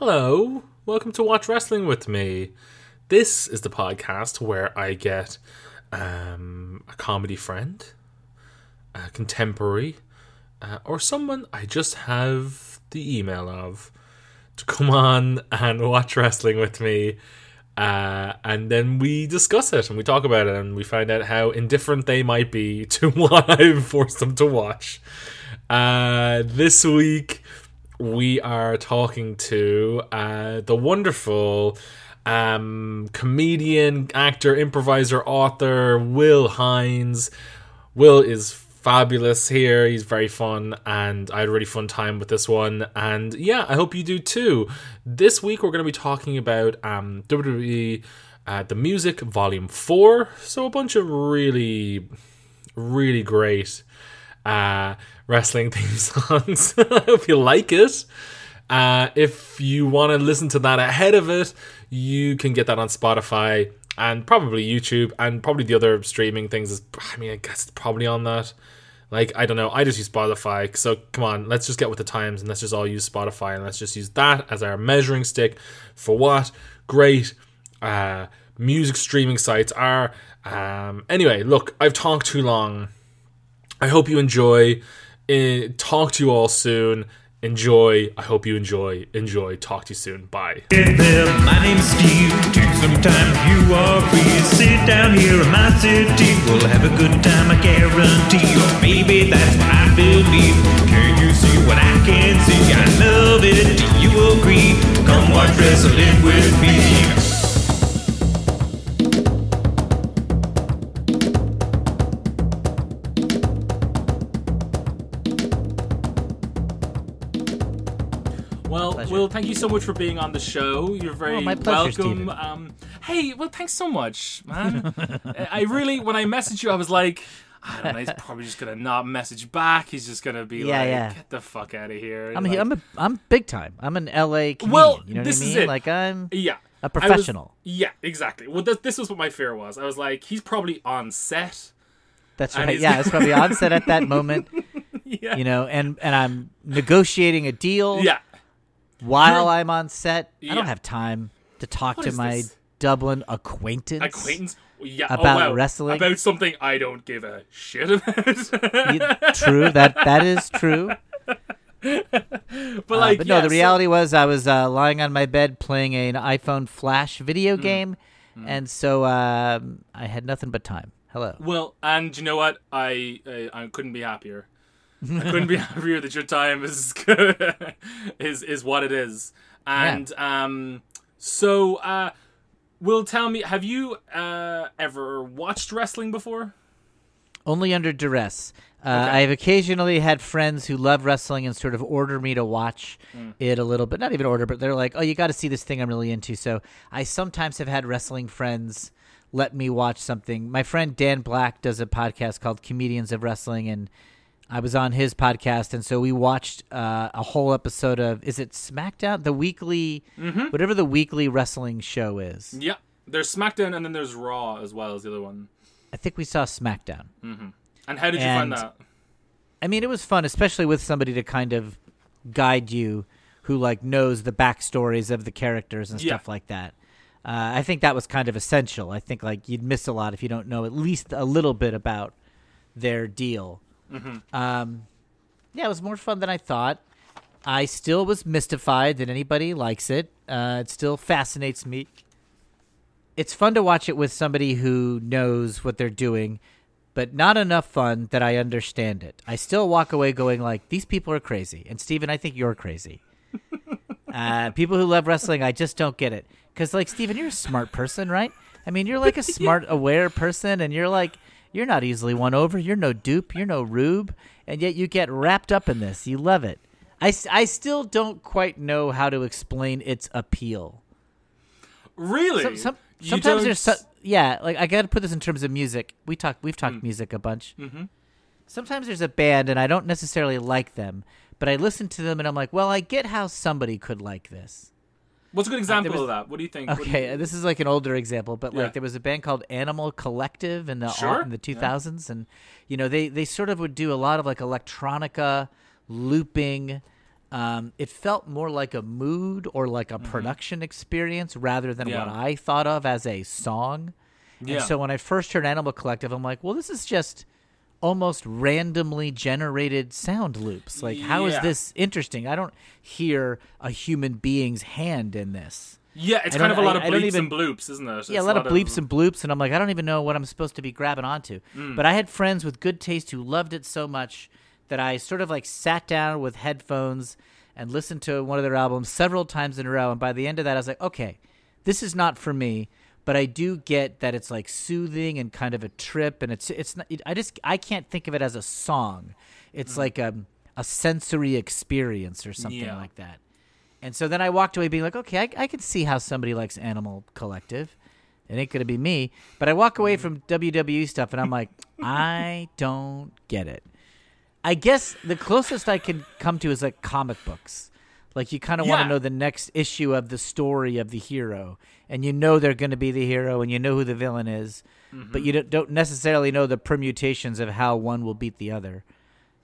Hello, welcome to Watch Wrestling with me. This is the podcast where I get um, a comedy friend, a contemporary, uh, or someone I just have the email of to come on and watch wrestling with me. Uh, and then we discuss it and we talk about it and we find out how indifferent they might be to what I've forced them to watch. Uh, this week we are talking to uh, the wonderful um, comedian, actor, improviser, author Will Hines. Will is fabulous here. He's very fun, and I had a really fun time with this one. And yeah, I hope you do too. This week we're going to be talking about um, WWE uh, the Music Volume Four. So a bunch of really, really great uh, wrestling theme songs. I hope you like it. Uh, if you want to listen to that ahead of it, you can get that on Spotify and probably YouTube and probably the other streaming things. Is, I mean, I guess it's probably on that. Like, I don't know. I just use Spotify. So come on, let's just get with the times and let's just all use Spotify and let's just use that as our measuring stick for what great uh, music streaming sites are. Um, anyway, look, I've talked too long. I hope you enjoy. Uh, talk to you all soon. Enjoy. I hope you enjoy. Enjoy. Talk to you soon. Bye. Get there, my name's Steve. Take some time you are free. Sit down here in my city. We'll have a good time, I guarantee. Or maybe that's what I believe. Can you see what I can see? I love it. Do you agree? Come watch wrestling with me. Thank you so much for being on the show. You're very Oh, my pleasure, welcome. Um, hey, well, thanks so much, man. I really, when I messaged you, I was like, I don't know, he's probably just gonna not message back. He's just gonna be Yeah, like, yeah. get the fuck out of here. I'm Like, here. I'm a, I'm big time. I'm an LA comedian. Well, you know what this I is mean? it. Like I'm yeah. a I was- professional. yeah, exactly. Well, th- this was what my fear was. I was like, he's probably on set. That's right. Yeah, it's probably on set at that moment. Yeah. You know, and and I'm negotiating a deal Yeah. While I'm on set. I don't have time to talk What to my this? Dublin acquaintance. Acquaintance. Yeah. About oh, wow. wrestling? About something I don't give a shit about. True. That that is true. but Uh, like, but no, yeah, the so- reality was I was uh, lying on my bed playing an iPhone Flash Hmm. video game, and so um, I had nothing but time. Hello. Well, and you know what? I I, I couldn't be happier. I couldn't be happier that your time is is is what it is. And um, so uh, will tell me, have you uh ever watched wrestling before? Only under duress. Uh, Okay. I've occasionally had friends who love wrestling and sort of order me to watch it a little bit. Not even order, but they're like, "Oh, you got to see this thing I'm really into." So I sometimes have had wrestling friends let me watch something. My friend Dan Black does a podcast called Comedians of Wrestling, and I was on his podcast, and so we watched uh, a whole episode of is it SmackDown, the weekly, whatever the weekly wrestling show is. Yeah. There's SmackDown and then there's Raw as well as the other one. I think we saw SmackDown. And how did you find that? I mean, it was fun, especially with somebody to kind of guide you who like knows the backstories of the characters and Yeah. stuff like that. Uh, I think that was kind of essential. I think like you'd miss a lot if you don't know at least a little bit about their deal. Um, yeah, it was more fun than I thought. I still was mystified that anybody likes it. Uh, it still fascinates me. It's fun to watch it with somebody who knows what they're doing, but not enough fun that I understand it. I still walk away going like, these people are crazy. And Steven, I think you're crazy. uh, people who love wrestling, I just don't get it. Because like Steven, you're a smart person, right? I mean, you're like a smart, aware person, and you're like, you're not easily won over. You're no dupe. You're no rube, and yet you get wrapped up in this. You love it. I, I still don't quite know how to explain its appeal. Really? Some, some, sometimes there's so, yeah, like I got to put this in terms of music. We talk we've talked music a bunch. Mm-hmm. Sometimes there's a band and I don't necessarily like them, but I listen to them and I'm like, well, I get how somebody could like this. What's a good example was- of that? What do you think? What do you- Okay, this is like an older example, but Yeah. like there was a band called Animal Collective in the Sure, in the 2000s, and you know they they sort of would do a lot of like electronica, looping, Um, it felt more like a mood or like a production experience rather than what Mm-hmm. I thought of as a song. Yeah. And so when I first heard Animal Collective, I'm like, well, this is just almost randomly generated sound loops. Like, how is Yeah. this interesting? I don't hear a human being's hand in this. Yeah, it's kind of a lot I- of bleeps even- and bloops, isn't it? Yeah, It's a lot of bleeps and bloops, and I'm like, I don't even know what I'm supposed to be grabbing onto. Mm. But I had friends with good taste who loved it so much that I sort of like sat down with headphones and listened to one of their albums several times in a row. And by the end of that, I was like, okay, this is not for me. But I do get that it's like soothing and kind of a trip, and it's it's not. It, I just I can't think of it as a song. It's mm. like a a sensory experience or something Yeah. like that. And so then I walked away being like, okay, I, I can see how somebody likes Animal Collective. It ain't gonna be me. But I walk away mm. from WWE stuff and I'm like, I don't get it. I guess the closest I can come to is like comic books. Like you kind of want to know the next issue of the story of the hero, and you know they're going to be the hero, and you know who the villain is, but you don't, don't necessarily know the permutations of how one will beat the other.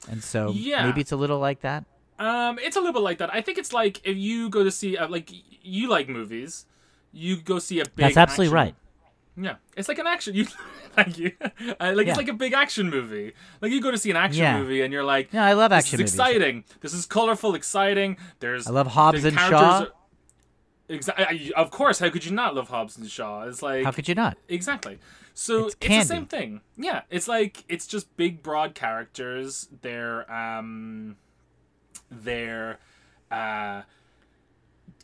And so Yeah. maybe it's a little like that. Um, it's a little bit like that. I think it's like if you go to see, uh, like, you like movies, you go see a big. That's absolutely action- right. Yeah, it's like an action. You, thank you. Uh, like Yeah. it's like a big action movie. Like you go to see an action Yeah. movie and you're like, Yeah, I love this action is movies. exciting. This is colorful, exciting. There's I love Hobbs and Shaw. are- Exa- of course, how could you not love Hobbs and Shaw? It's like How could you not? Exactly. So It's it's, the same thing. Yeah, it's like it's just big, broad characters. They're um, they're uh,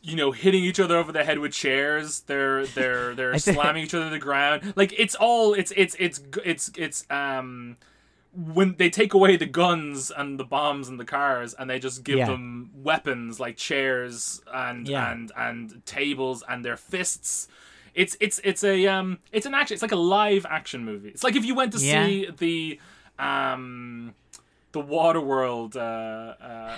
you know, hitting each other over the head with chairs. They're they're they're slamming each other to the ground. Like it's all it's it's it's it's it's um. When they take away the guns and the bombs and the cars, and they just give Yeah. them weapons like chairs and Yeah. and and tables and their fists, it's it's it's a um it's an action. It's like a live action movie. It's like if you went to Yeah. see the um the Waterworld uh, uh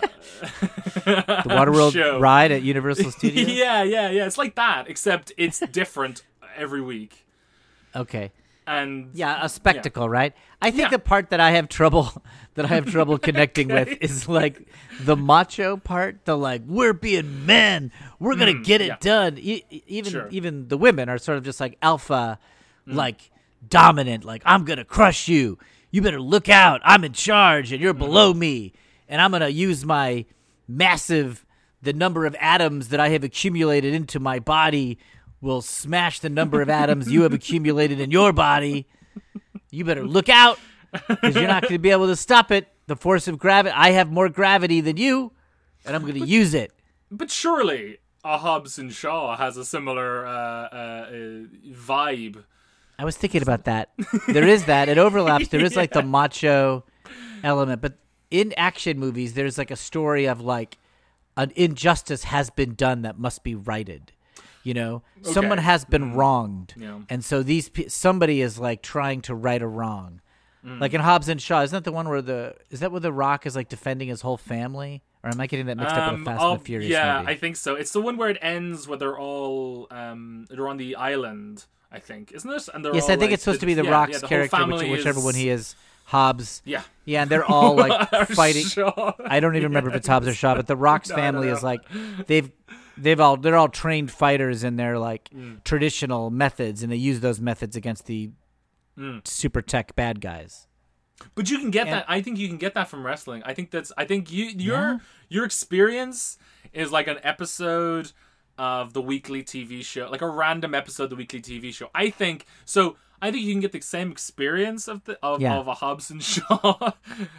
The Waterworld show. ride at Universal Studios. yeah, yeah, yeah. It's like that, except it's different every week. Okay. And Yeah, a spectacle, right? I think Yeah. the part that I have trouble that I have trouble connecting with is like the macho part. The like, we're being men, we're gonna get it Mm, yeah. done. E- even Sure. Mm. even the women are sort of just like alpha, like dominant. Like I'm gonna crush you. You better look out. I'm in charge, and you're Mm-hmm. below me. And I'm gonna use my massive, the number of atoms that I have accumulated into my body will smash the number of atoms you have accumulated in your body. You better look out because you're not going to be able to stop it. The force of gravity. I have more gravity than you, and I'm going to use it. but surely a Hobbs and Shaw has a similar uh, uh, vibe. I was thinking about that. There is that. It overlaps. There is like the macho element, but in action movies, there's like a story of like an injustice has been done that must be righted. You know, someone has been wronged, Yeah. and so these somebody is like trying to right a wrong. Mm. Like in Hobbs and Shaw, isn't that the one where the is that where the Rock is like defending his whole family, or am I getting that mixed up with Um, a Fast oh, and the Furious yeah, movie? I think so. It's the one where it ends where they're all um, they're on the island. I think isn't it? And they're yes, I think like, it's supposed to be the yeah, Rock's yeah, the character, which, whichever is- one he is. Hobbs. Yeah. Yeah, and they're all like fighting. Shaw. I don't even remember if it's Hobbs or Shaw, but the Rock's No, no, family no. is like they've they've all they're all trained fighters in their like Mm. traditional methods, and they use those methods against the Mm. super tech bad guys. But you can get And- that. I think you can get that from wrestling. I think that's. I think you your Yeah. your experience is like an episode of the weekly TV show, like a random episode of the weekly TV show. I think so. I think you can get the same experience of the of, Yeah. of a Hobbs and Shaw.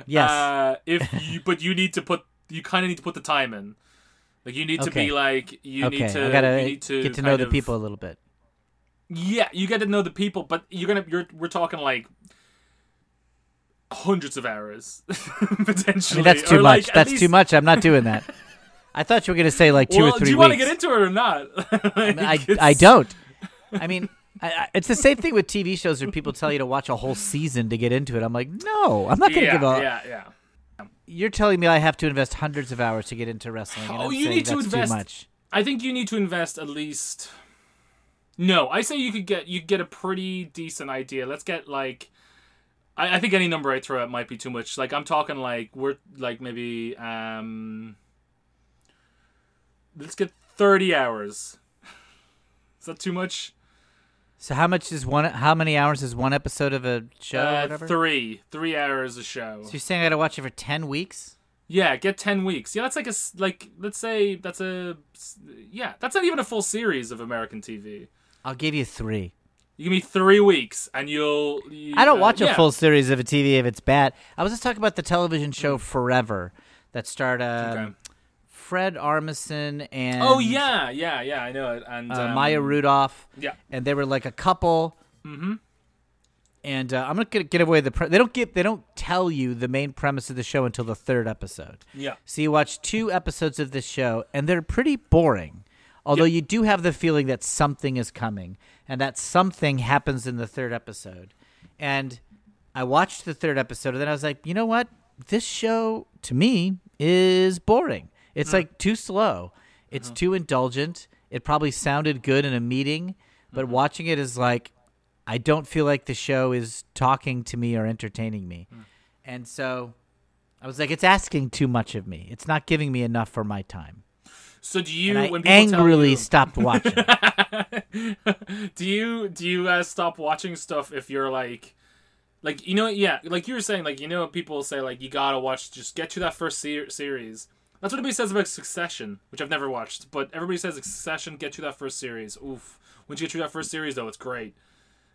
Yes. Uh, if you, but you need to put you kind of need to put the time in. Like you need to be like you okay, need to I gotta you need to get to know kind the people a little bit. yeah, you get to know the people, but you're gonna you're we're talking like hundreds of hours I potentially. mean, that's too or, much. like, that's least- too much. I'm not doing that. I thought you were gonna say like two well, or three do you want to get into it or not? I, I, I don't. I mean, I, I, it's the same thing with TV shows where people tell you to watch a whole season to get into it. I'm like, no, I'm not going to Yeah, give a. yeah, yeah. You're telling me I have to invest hundreds of hours to get into wrestling. And Oh, you need to invest- too much. I think you need to invest at least. No, I say you could get you get a pretty decent idea. Let's get like. I, I think any number I throw out might be too much. Like I'm talking like we're like maybe um. Let's get thirty hours. Is that too much? So how much is one? How many hours is one episode of a show? or Uh, three, three hours a show. So you're saying I got to watch it for ten weeks? Yeah, get ten weeks. Yeah, that's like a s- like let's say that's a yeah that's not even a full series of American TV. I'll give you three. You give me three weeks and you'll. You, I don't uh, watch a yeah. full series of a TV if it's bad. I was just talking about the television show Forever that started. um, Okay. Fred Armisen and Oh yeah, yeah, yeah. I know it. And uh, um, Maya Rudolph. Yeah. and they were like a couple. Mm-hmm. And uh, I'm gonna get away the. Pre- they don't get. They don't tell you the main premise of the show until the third episode. Yeah. So you watch two episodes of this show, and they're pretty boring. Although Yep. you do have the feeling that something is coming, and that something happens in the third episode. And I watched the third episode, and then I was like, you know what? This show to me is boring. It's like too slow. It's uh-huh. too indulgent. It probably sounded good in a meeting, but mm-hmm. watching it is like, I don't feel like the show is talking to me or entertaining me. Hmm. And so I was like, it's asking too much of me. It's not giving me enough for my time. So do you? And I when people tell angrily you- stopped watching. do you do you uh, stop watching stuff if you're like like you know yeah like you were saying like you know people say like you gotta watch just get to that first ser- series that's what everybody says about succession which i've never watched but everybody says succession get to that first series. Oof. Once you get to that first series though it's great.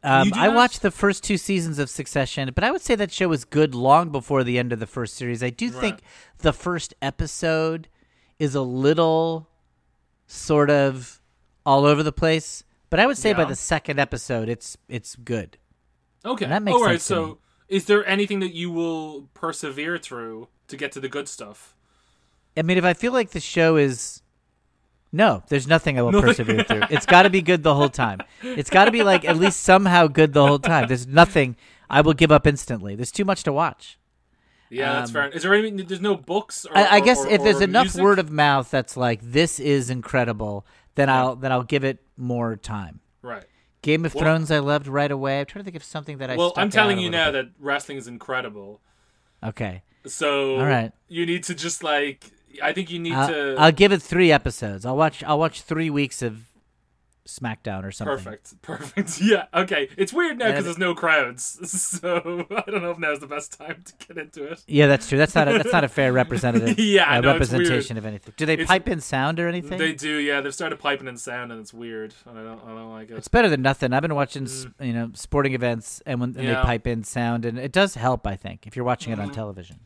Um, I watched the first two seasons of Succession, but I would say that show was good long before the end of the first series. I do think the first episode is a little sort of all over the place, but I would say by the second episode, it's it's good. okay. And that makes all right so me. is there anything that you will persevere through to get to the good stuff I mean, if I feel like the show is no, there's nothing I will persevere through. It's got to be good the whole time. It's got to be like at least somehow good the whole time. There's nothing I will give up instantly. There's too much to watch. yeah that's Um, fair is there any there's no books or, I, I guess or- if there's enough music? word of mouth that's like this is incredible, then I'll then I'll give it more time. right Game of Well- Thrones I loved right away. I'm trying to think of something that I. well i'm telling you now bit. that wrestling is incredible Okay, So All right. you need to just like I think you need I'll, to I'll give it three episodes. I'll watch. I'll watch three weeks of SmackDown or something. perfect perfect yeah okay it's weird now because there's no crowds so I don't know if now's the best time to get into it Yeah, that's true. That's not a, that's not a fair representative Yeah, uh, weird. representation of anything. Do they It's- pipe in sound or anything? they do yeah they've started piping in sound and it's weird and I don't I don't like it it's better than nothing. I've been watching, s you know, sporting events, and when and they Mm. Pipe in sound, and it does help. I think if you're watching it on Mhm. television.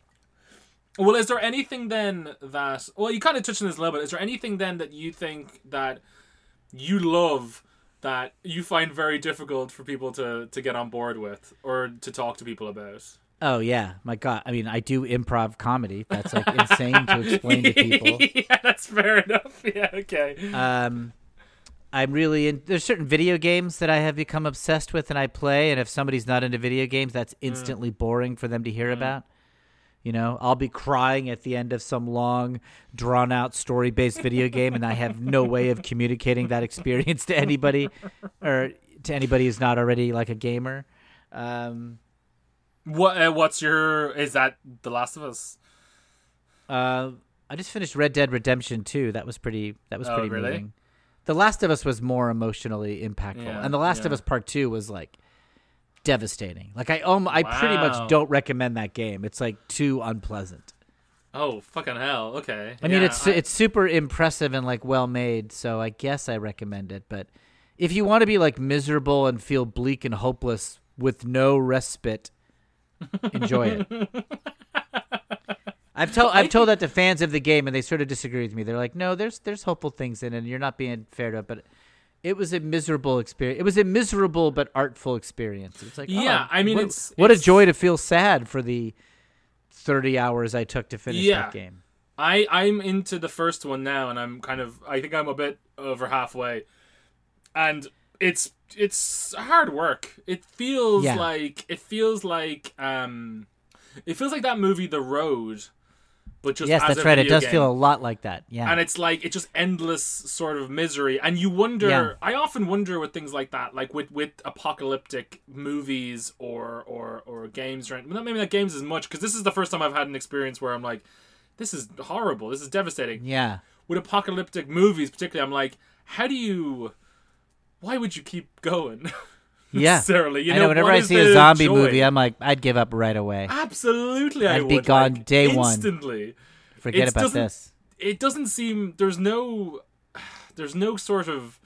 Well is there anything then that well you kind of touched on this a little bit is there anything then that you think that you love that you find very difficult for people to to get on board with or to talk to people about Oh yeah, my God! I mean, I do improv comedy. That's like insane to explain to people. yeah, that's fair enough. Yeah, okay. Um, I'm really in. There's certain video games that I have become obsessed with, and I play. And if somebody's not into video games, that's instantly boring for them to hear about. You know, I'll be crying at the end of some long, drawn out story based video game, and I have no way of communicating that experience to anybody, or to anybody who's not already like a gamer. Um, What? Uh, what's your? Is that The Last of Us? Uh, I just finished Red Dead Redemption 2. That was pretty. That was Oh, pretty really? moving. The Last of Us was more emotionally impactful, Yeah, and The Last of. Us Part Two was like devastating. Like I, um, I pretty much don't recommend that game. It's like too unpleasant. Oh fucking hell! Okay. I mean, Yeah, it's it's super impressive and like well made, so I guess I recommend it. But if you want to be like miserable and feel bleak and hopeless with no respite, enjoy it. I've told I've told that to fans of the game, and they sort of disagree with me. They're like, "No, there's there's hopeful things in it. and You're not being fair to it." But it was a miserable experience. It was a miserable but artful experience. It's like, Yeah, oh, I mean, what, it's- what a joy to feel sad for the thirty hours I took to finish Yeah. that game. I I'm into the first one now, and I'm kind of I think I'm a bit over halfway, and it's it's hard work. It feels Yeah. like it feels like um, it feels like that movie The Road, but just yes, as that's right. It does game. feel a lot like that. Yeah. and it's like it's just endless sort of misery and you wonder Yeah. i often wonder with things like that like with with apocalyptic movies or or or games or well, not maybe not games as much because this is the first time i've had an experience where i'm like this is horrible this is devastating yeah. with apocalyptic movies, particularly, I'm like, how do you? Why would you keep going? Yeah. necessarily. You I know. Whenever I see a zombie joy? movie, I'm like, I'd give up right away. absolutely, I I'd be would, gone like, day one. instantly. Forget it about this. It doesn't seem there's no there's no sort of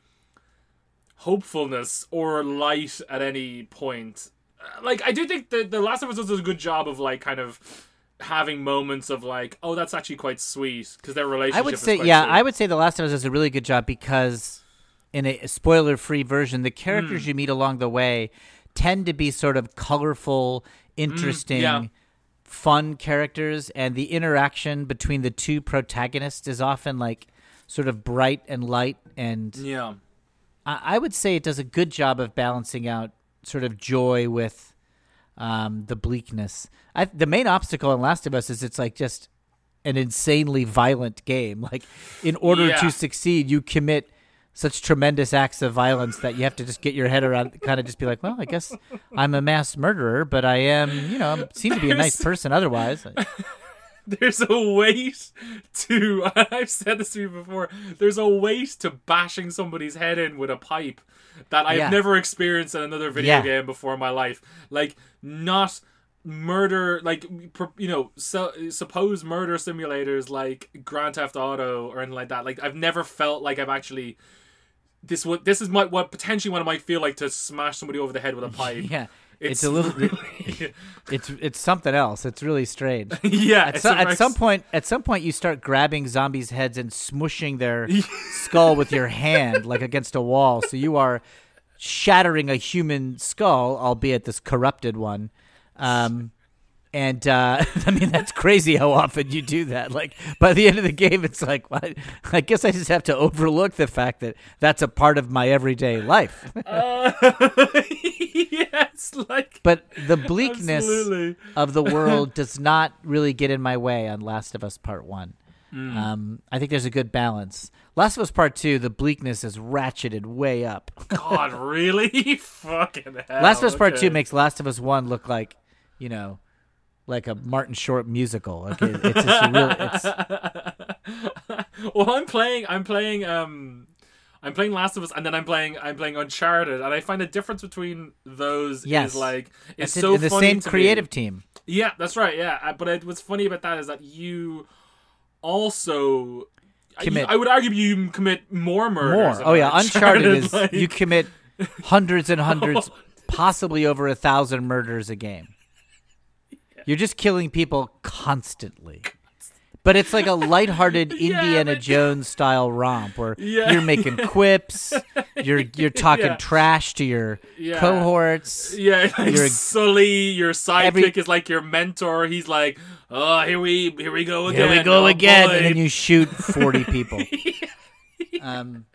hopefulness or light at any point. Uh, Like I do think that the Last of Us does a good job of like kind of having moments of like, oh, that's actually quite sweet because their relationship. I would is say, yeah, sweet. I would say The Last of Us does a really good job because, in a spoiler-free version, the Hmm. characters you meet along the way tend to be sort of colorful, interesting, Hmm, yeah. fun characters, and the interaction between the two protagonists is often like sort of bright and light. And Yeah. I, I would say it does a good job of balancing out sort of joy with um, the bleakness. I, the main obstacle in Last of Us is it's like just an insanely violent game. Like, in order Yeah. to succeed, you commit such tremendous acts of violence that you have to just get your head around. Kind of just be like, well, I guess I'm a mass murderer, but I am, you know, I seem to be a nice person otherwise. There's a weight to I've said this to you before. There's a weight to bashing somebody's head in with a pipe that I've Yeah. never experienced in another video Yeah. game before in my life. Like not murder like you know so, suppose murder simulators like Grand Theft Auto or anything like that. Like I've never felt like I've actually this what this is my what potentially what it might feel like to smash somebody over the head with a pipe. yeah, It's, it's, a little, it's it's something else. It's really strange. yeah. At, so, at some point, at some point, you start grabbing zombies' heads and smushing their skull with your hand, like against a wall. So you are shattering a human skull, albeit this corrupted one. Um, and uh, I mean, that's crazy how often you do that. Like by the end of the game, it's like, what? I guess I just have to overlook the fact that that's a part of my everyday life. yes, like But the bleakness Absolutely. of the world does not really get in my way on Last of Us Part One. Hmm. Um, I think there's a good balance. Last of Us Part Two, the bleakness is ratcheted way up. God, really? Fucking hell. Last of Us Part Two makes Last of Us One look like, you know, like a Martin Short musical. Like it, it's just a real. It's, well, I'm playing. I'm playing. Um, I'm playing Last of Us, and then I'm playing. I'm playing Uncharted, and I find the difference between those Yes. is like it's so in the same to me. creative team. Yeah, that's right. Yeah, Uh, but it, what's funny about that is that you also. Commit. I would argue you commit more murders. More. Oh yeah, Uncharted is like- you commit hundreds and hundreds, possibly over a thousand murders a game. You're just killing people constantly. But it's like a lighthearted Indiana but- Jones style romp where Yeah. you're making quips, you're you're talking trash to your cohorts. Yeah, like You're Sully, your sidekick Every- is like your mentor. He's like, "Oh, here we here we go again. Here we go oh, again, boy." and then you shoot forty people. um,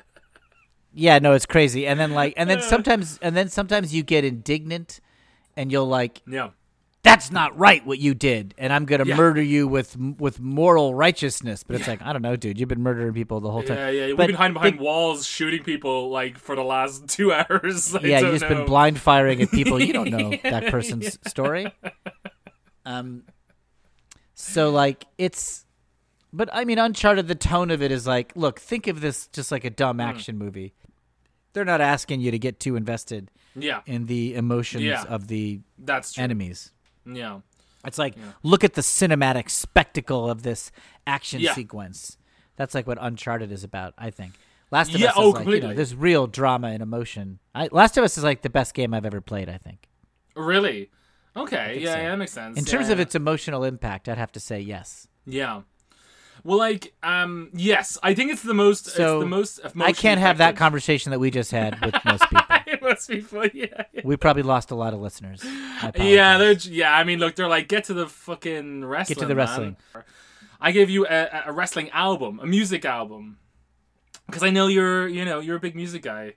yeah, no, it's crazy. And then like, and then sometimes, and then sometimes you get indignant, and you'll like, yeah, that's not right what you did, and I'm gonna Yeah. murder you with with moral righteousness. But it's like, I don't know, dude, you've been murdering people the whole time. yeah, yeah. We've been hiding behind walls, shooting people like for the last two hours. I yeah, you've just know. been blind firing at people. You don't know that person's story. Um, so like it's, but I mean, Uncharted. The tone of it is like, look, think of this just like a dumb Hmm. action movie. They're not asking you to get too invested Yeah, in the emotions Yeah. of the that's true. enemies. Yeah, It's like, look at the cinematic spectacle of this action Yeah. sequence. That's like what Uncharted is about, I think. Last of Yeah, Us is oh, like, you know, there's real drama and emotion. I, Last of Us is like the best game I've ever played, I think. really. Okay, yeah, so. yeah, that makes sense. In terms Yeah, of its emotional impact, I'd have to say yes. yeah. Well, like, um, yes, I think it's the most. So it's the most. I can't have that conversation that we just had with most people. affected- it must be fun. Yeah. yeah. We probably lost a lot of listeners. Yeah, they're yeah. I mean, look, they're like, get to the fucking wrestling. Get to the man." wrestling. I gave you a, a wrestling album, a music album, because I know you're, you know, you're a big music guy.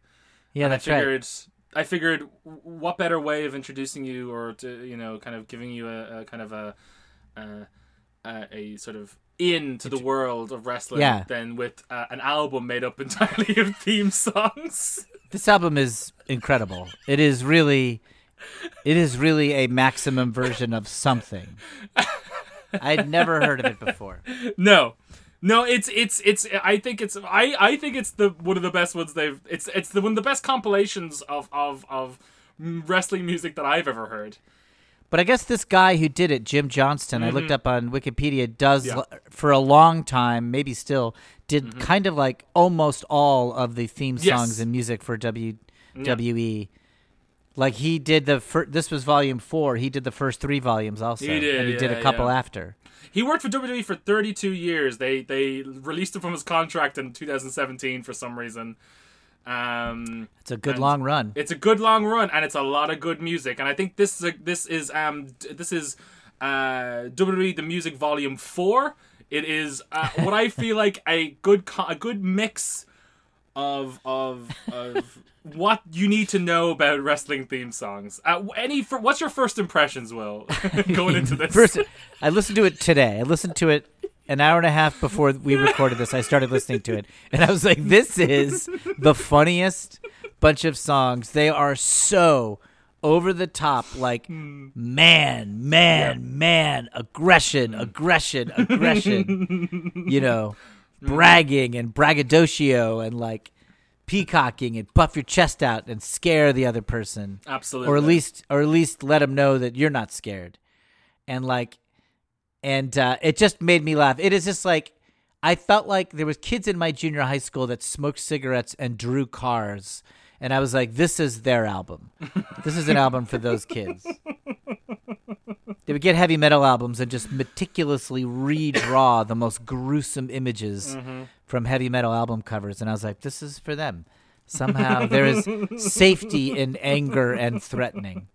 yeah, and that's I right. I figured, what better way of introducing you, or to, you know, kind of giving you a, a kind of a, a, a, a sort of in to the world of wrestling, Yeah. than with uh, an album made up entirely of theme songs. This album is incredible. It is really, it is really a maximum version of something. I'd never heard of it before. no, No, it's it's it's. I think it's I I think it's the one of the best ones they've. It's it's the one of the best compilations of of of wrestling music that I've ever heard. But I guess this guy who did it, Jim Johnston, I looked up on Wikipedia, does Mm-hmm. Yeah. l- for a long time, maybe still, did kind of like almost all of the theme Mm-hmm. Yes. songs and music for WWE. Like he did the fir- this was volume four. He did the first three volumes also, He did, and he did a couple yeah. after. He worked for WWE for 32 years. They they released him from his contract in 2017 for some reason. Um, It's a good long run. it's a good long run, and it's a lot of good music. And I think this is a, this is um this is uh WWE the Music Volume Four. It is uh, what I feel like a good co- a good mix of of of what you need to know about wrestling theme songs. Uh, any for, what's your first impressions, Will, going into this? First, I listened to it today. I listened to it an hour and a half before we recorded this. I started listening to it, and I was like, "This is the funniest bunch of songs. They are so over the top, like man, man, man, aggression, aggression, aggression. you know, bragging and braggadocio and like." Peacocking and puff your chest out and scare the other person Absolutely, or at least or at least let them know that you're not scared and like and uh, it just made me laugh. It is just like i felt like there was kids in my junior high school that smoked cigarettes and drew cars and i was like this is their album. This is an album for those kids. They would get heavy metal albums and just meticulously redraw the most gruesome images from heavy metal album covers and i was like this is for them. Somehow there is safety in anger and threatening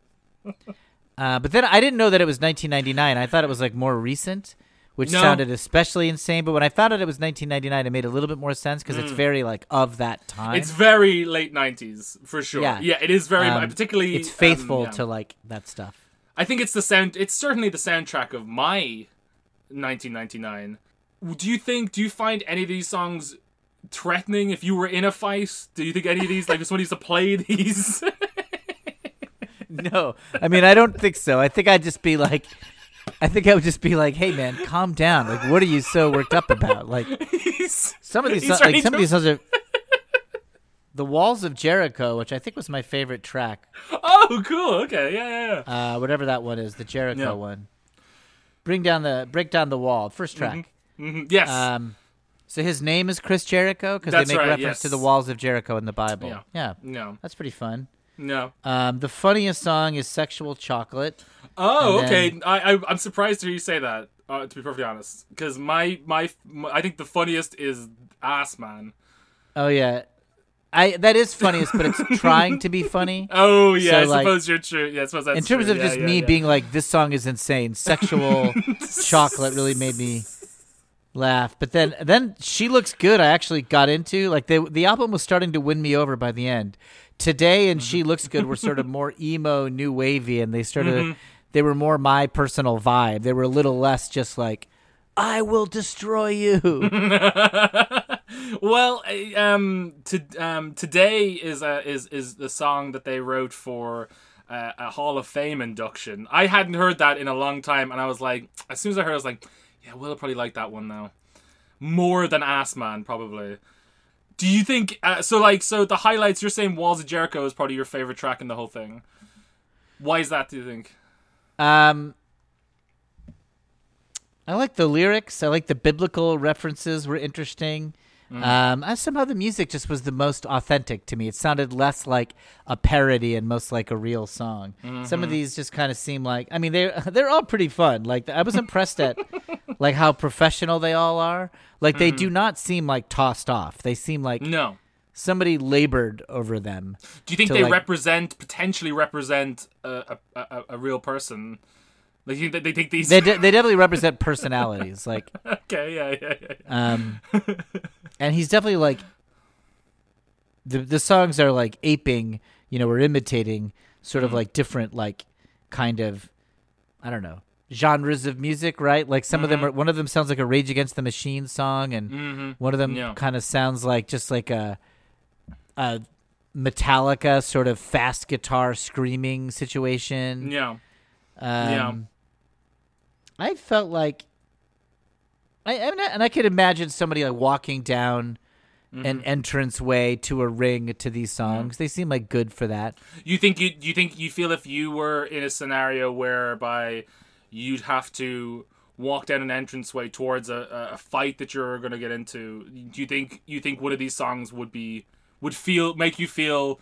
uh, but then i didn't know that it was 1999 i thought it was like more recent which No. sounded especially insane but when i found out it was 1999 it made a little bit more sense because it's very like of that time Mm. It's very late '90s for sure. Yeah. Yeah, it is very Um, particularly. it's faithful um, yeah. to like that stuff I think it's the sound. It's certainly the soundtrack of my 1999. Do you think? Do you find any of these songs threatening? If you were in a fight, do you think any of these like if somebody used to play these? No, I mean I don't think so. I think I'd just be like, I think I would just be like, "Hey man, calm down. Like, what are you so worked up about? Like, He's- some of these, he's like some to- of these songs are." The Walls of Jericho, which I think was my favorite track, Oh, cool. Okay, yeah, yeah, yeah. uh, whatever that one is, the Jericho Yeah. one. Bring down the break down the wall, first track. Mm-hmm. Yes. Um, so his name is Chris Jericho because they make right, reference to the walls of Jericho in the Bible. Yeah. yeah, no, that's pretty fun. No. Um, the funniest song is "Sexual Chocolate." Oh, And okay. then- I, I I'm surprised to hear you say that. Uh, to be perfectly honest, because my, my my I think the funniest is Ass Man. Oh yeah, I that is funniest, but it's trying to be funny. Oh yeah, So, I like, suppose you're true. Yeah, I suppose that's In terms true. of Yeah, just yeah, me yeah. being like, this song is insane. Sexual chocolate really made me laugh. But then, then she looks good. I actually got into like the the album was starting to win me over by the end. Today and she looks good were sort of more emo, new wavy, and they sort of Mm-hmm. they were more my personal vibe. They were a little less just like. I will destroy you. well, um, to, um, today is uh, is is the song that they wrote for uh, a Hall of Fame induction. I hadn't heard that in a long time, and I was like, as soon as I heard, it, I was like, yeah, Will probably like that one now more than Ass Man, probably. Do you think uh, so? Like, so the highlights. You're saying Walls of Jericho is probably your favorite track in the whole thing. Why is that? Do you think? Um, I like the lyrics. I like the biblical references were interesting. Mm. Um, uh, I, somehow the music just was the most authentic to me. It sounded less like a parody and most like a real song. Some of mm-hmm. these just kind of seem like. I mean, they they're all pretty fun. Like I was impressed at like how professional they all are. Like they do mm-hmm. not seem like tossed off. They seem like No. somebody labored over them. Do you think they like- represent potentially represent a a, a, a real person? Like you they think these? They de- they definitely represent personalities. Like okay, yeah, yeah, yeah. yeah. Um, and he's definitely like the the songs are like aping, you know, or imitating sort of like different like kind of I don't know genres of music, right? Like some of them are one of them sounds like a Rage Against the Machine song, and one of them Yeah. kind of sounds like just like a a Metallica sort of fast guitar screaming situation. yeah. Um, Yeah. I felt like I, I mean, and I could imagine somebody like walking down an entrance way to a ring to these songs. They seem like good for that. You think you you think you feel if you were in a scenario whereby you'd have to walk down an entranceway towards a, a fight that you're going to get into, do you think you think one of these songs would be would feel make you feel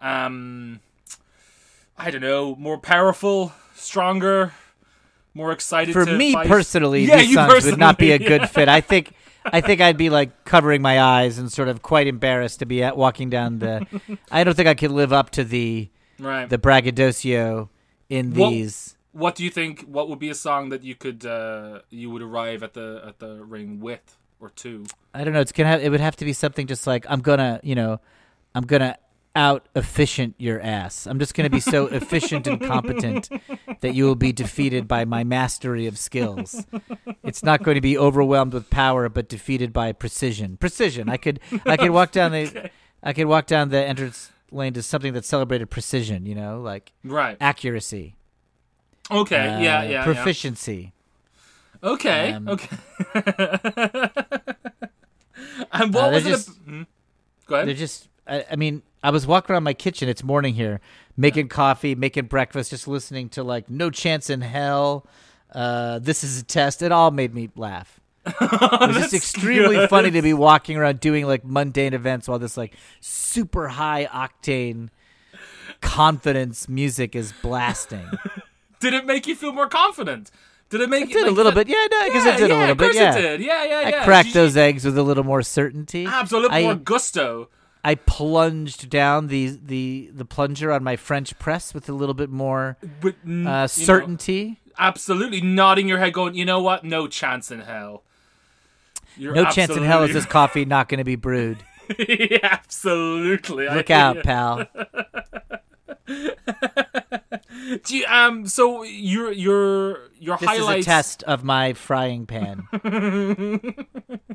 um I don't know, more powerful, stronger, more excited For me fight? personally, Yeah, these songs would not be a personally. good fit. I think I think I'd be like covering my eyes and sort of quite embarrassed to be at walking down the. I don't think I could live up to the right. the braggadocio in What- these. what do you think what would be a song that you could uh you would arrive at the at the ring with or two? I don't know. It's gonna. Have, it would have to be something just like I'm gonna. You know, I'm gonna out efficient your ass. I'm just gonna be so efficient and competent that you will be defeated by my mastery of skills. It's not going to be overwhelmed with power, but defeated by precision. Precision. I could. I could walk down the. I could walk down the entrance lane to something that celebrated precision. You know, like Right. accuracy. Okay. uh, yeah. Yeah. yeah. Proficiency. Okay. Um, okay. and Uh, what was they're it? just- Hmm? Go ahead. They're just. I, I mean, I was walking around my kitchen. It's morning here, making coffee, making breakfast, just listening to like "No Chance in Hell." Uh, this is a test. It all made me laugh. It was just extremely good. funny to be walking around doing like mundane events while this like super high octane confidence music is blasting. Did it make you feel more confident? Did it make It did a little the- bit, yeah, no, because Yeah, it did yeah, a little bit, yeah. it did. Yeah, yeah, I cracked those eggs with a little more certainty. Absolutely more gusto. I plunged down the the the plunger on my French press with a little bit more know, uh, certainty. absolutely nodding your head, going, you know what? No chance in hell. You're No chance in hell is this coffee not going to be brewed. Yeah, absolutely. Look out, you. pal. Do you, um. So your your your This highlights. is a test of my frying pan.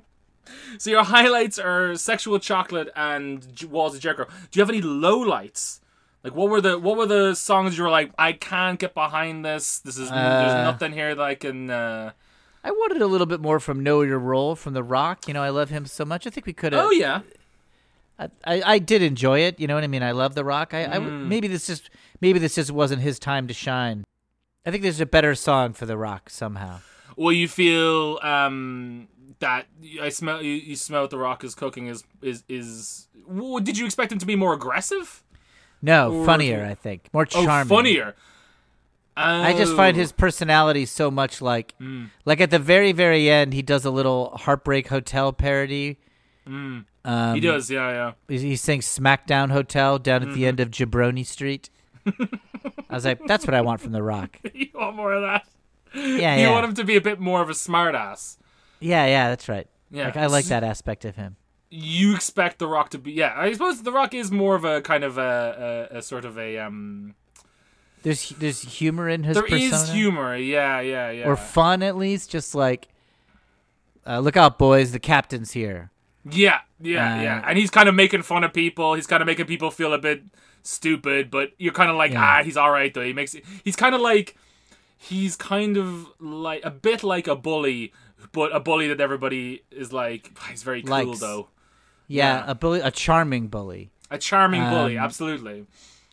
So your highlights are sexual chocolate and J- Walls of Jericho. Do you have any lowlights? Like what were the what were the songs you were like I can't get behind this. This is there's Uh, nothing here that I can. Uh... I wanted a little bit more from Know Your Role from The Rock. You know, I love him so much. I think we could have. Oh yeah. I, I, I did enjoy it. You know what I mean? I love The Rock. I, I w- Mm. maybe this just maybe this just wasn't his time to shine. I think there's a better song for The Rock somehow. Well, you feel um that I smell you, you smell what the Rock is cooking is is is. Well, did you expect him to be more aggressive? No, Or- funnier. I think more Oh, charming. funnier. I just find Oh. his personality so much like, Mm. like at the very very end, he does a little Heartbreak Hotel parody. Um, He does, yeah, yeah. He sings SmackDown Hotel down Mm-hmm. at the end of Jabroni Street. I was like, that's what I want from The Rock. you want more of that? Yeah, you yeah, want him to be a bit more of a smartass. Yeah, yeah. That's right. Yeah. Like I like that aspect of him. You expect the Rock to be, yeah. I suppose the Rock is more of a kind of a, a, a sort of a um. There's there's humor in his There is persona. humor, yeah, yeah, yeah. or fun at least. Just like, uh, look out, boys! The captain's here. Yeah, yeah, Uh, yeah. And he's kind of making fun of people. He's kind of making people feel a bit stupid, but you're kind of like, Yeah. ah, he's all right though. He makes it. He's kind of like, he's kind of like a bit like a bully, but a bully that everybody is like. He's very cool Likes. though. Yeah, Yeah. a bully, a charming bully, A charming bully, Um, absolutely.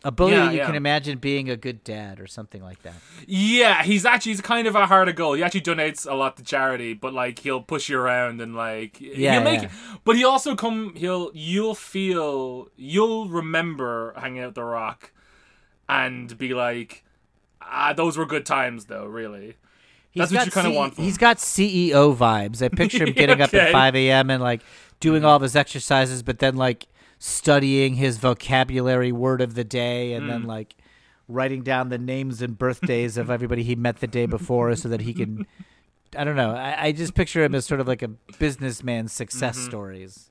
a bully Yeah, you yeah. can imagine being a good dad or something like that. Yeah, he's actually he's kind of a heart of gold. He actually donates a lot to charity, but like he'll push you around and like Yeah, he'll make yeah. but he also come he'll you'll feel you'll remember hanging out with the rock and be like ah those were good times though, really. He's That's what got you kinda C- want He's got CEO vibes. I picture him getting up at 5 a.m. and like doing all of his exercises, but then like studying his vocabulary word of the day and Hmm. then like writing down the names and birthdays of everybody he met the day before so that he can. I don't know. I, I just picture him as sort of like a businessman success Mm-hmm. stories.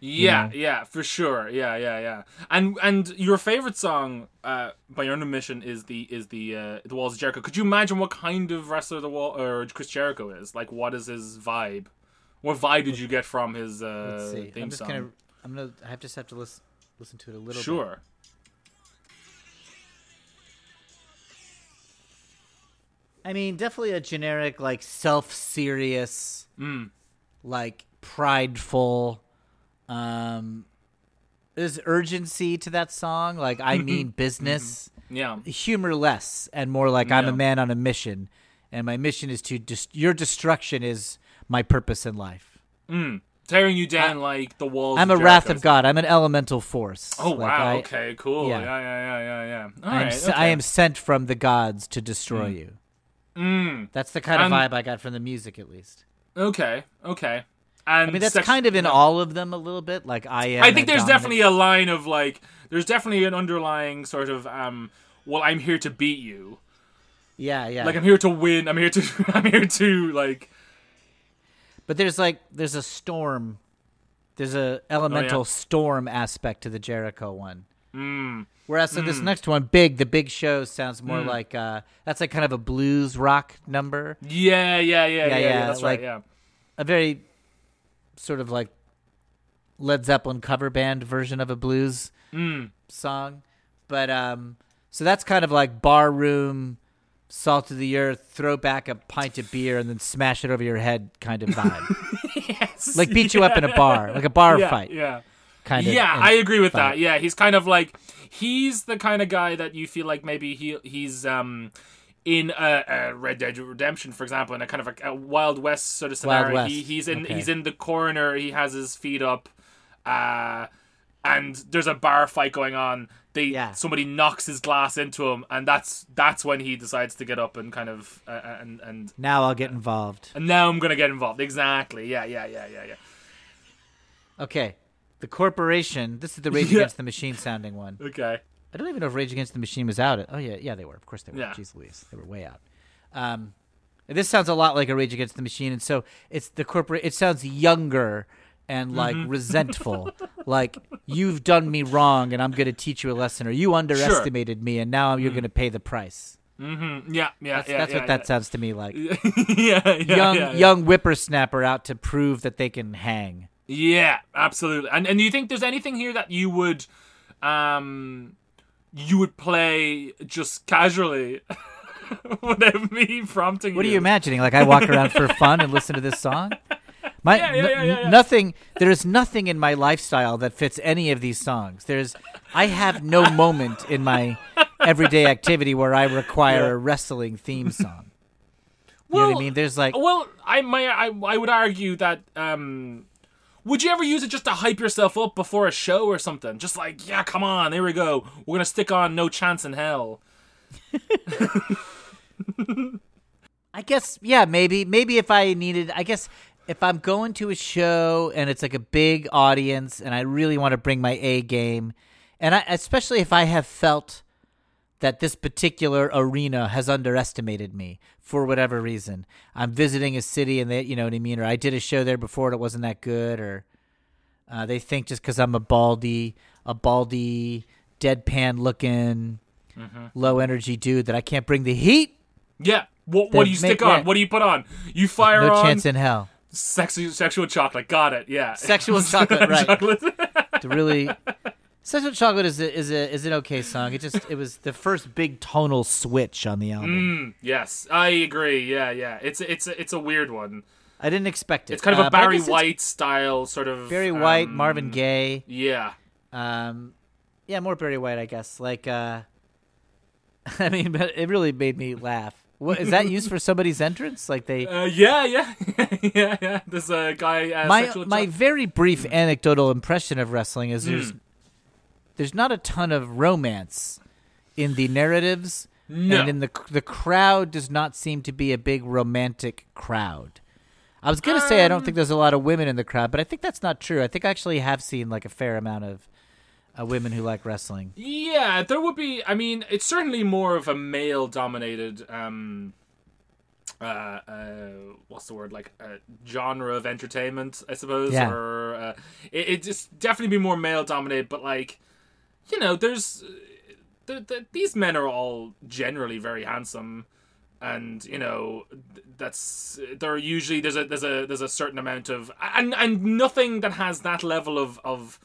Yeah, know? yeah, for sure. Yeah, yeah, yeah. And and your favorite song uh, by your own admission is the is the uh, the Walls of Jericho. Could you imagine what kind of wrestler the Wall or Chris Jericho is? Like, what is his vibe? What vibe did you get from his uh, Let's see. theme I'm just song? gonna. I'm gonna. I have just have to listen listen to it a little. bit. Sure. I mean, definitely a generic, like self-serious, Mm. like prideful. Um, there's urgency to that song. Like I mean business, Yeah. humorless, and more like I'm Yeah. a man on a mission, and my mission is to just your destruction is my purpose in life. Mm. Tearing you down like the walls. I'm a wrath of God. I'm an elemental force. Oh Like, wow. I, okay. Cool. yeah. Yeah. Yeah. Yeah. Yeah. Yeah. All I am, right, se- I am sent from the gods to destroy you. Mm. That's the kind of And- vibe I got from the music, at least. Okay. Okay. And I mean, that's sex- kind of in yeah. all of them a little bit. Like I am. I think there's dominant- definitely a line of like, there's definitely an underlying sort of, um, well, I'm here to beat you. Yeah, yeah. Like I'm here to win. I'm here to. I'm here to like. But there's like there's a storm. There's a elemental Oh, yeah. storm aspect to the Jericho one. Mm. Whereas so this next one, big, the big show sounds more like uh that's like kind of a blues rock number. Yeah. Yeah. Yeah. Yeah. Yeah. yeah, that's like- right. Yeah. A very sort of like Led Zeppelin cover band version of a blues Mm. song. But um so that's kind of like bar room salt of the earth, throw back a pint of beer and then smash it over your head kind of vibe. Yes. like beat you up in a bar, like a bar yeah, fight Yeah. kind of. Yeah, I agree with fight. that. Yeah, he's kind of like he's the kind of guy that you feel like maybe he he's um in a, a Red Dead Redemption, for example, in a kind of a, a Wild West sort of scenario. He, he's in okay. he's in the corner. He has his feet up, uh, and there's a bar fight going on. They Yeah. somebody knocks his glass into him, and that's that's when he decides to get up and kind of uh, and and Now I'll get involved. and now I'm gonna get involved. Exactly. Yeah. Yeah. Yeah. Yeah. Yeah. Okay. The corporation. This is the Rage Yeah. Against the Machine sounding one. Okay. I don't even know if Rage Against the Machine was out. Oh yeah, yeah, they were. Of course they were. Yeah. Jeez Louise, they were way out. Um, this sounds a lot like a Rage Against the Machine, and so it's the corporate. It sounds younger and like Mm-hmm. resentful, like you've done me wrong, and I'm going to teach you a lesson, or you underestimated me, and now you're going to pay the price. Mm-hmm. Yeah. Yeah. That's, yeah. that's yeah, what that sounds to me like. yeah, yeah, young yeah, yeah. young whippersnapper out to prove that they can hang. Yeah, absolutely. And and do you think there's anything here that you would, um, you would play just casually, without me prompting What are you? you imagining? Like I walk around for fun and listen to this song? My Yeah, yeah, yeah, nothing. There is nothing in my lifestyle that fits any of these songs. There's, I have no moment in my everyday activity where I require a wrestling theme song. You Well, know what I mean? There's like, Well, I my I I would argue that um. Would you ever use it just to hype yourself up before a show or something? Just like, yeah, come on, here we go. We're gonna stick on No Chance in Hell. I guess, yeah, maybe, maybe if I needed, I guess if I'm going to a show and it's like a big audience and I really want to bring my A game, and I, especially if I have felt that this particular arena has underestimated me for whatever reason. I'm visiting a city and they, you know what I mean, or I did a show there before and it wasn't that good, or uh, they think just because I'm a baldy, a baldy, deadpan looking, Mm-hmm. low energy dude that I can't bring the heat. Yeah. What, what do you stick on? yeah. What do you put on? You fire No on chance in hell. sexy, sexual chocolate. Got it. Yeah. Sexual chocolate, right. Chocolate. to really Sexual Chocolate is a, is a is an okay song. It just it was the first big tonal switch on the album. Mm, yes, I agree. Yeah, yeah. It's it's a, it's a weird one. I didn't expect it. It's kind of Uh, a I Barry White style sort of Barry White, um, Marvin Gaye. Yeah. Um, yeah, more Barry White, I guess. Like, uh, I mean, but it really made me laugh. What is that used for somebody's entrance? Like they, Uh, yeah, yeah, yeah, yeah. There's a guy. Uh, my my very brief anecdotal impression of wrestling is there's Hmm. There's not a ton of romance in the narratives, No. and in the the crowd does not seem to be a big romantic crowd. I was gonna say I Um, don't think there's a lot of women in the crowd, but I think that's not true. I think I actually have seen like a fair amount of uh, women who like wrestling. Yeah, there would be. I mean, it's certainly more of a male-dominated. Um, uh, uh, what's the word? Like uh, genre of entertainment, I suppose. Yeah. Or uh, it, it just definitely be more male-dominated. But like, you know, there's the, the, these men are all generally very handsome. And you know that's there are usually there's a there's a there's a certain amount of and and nothing that has that level of of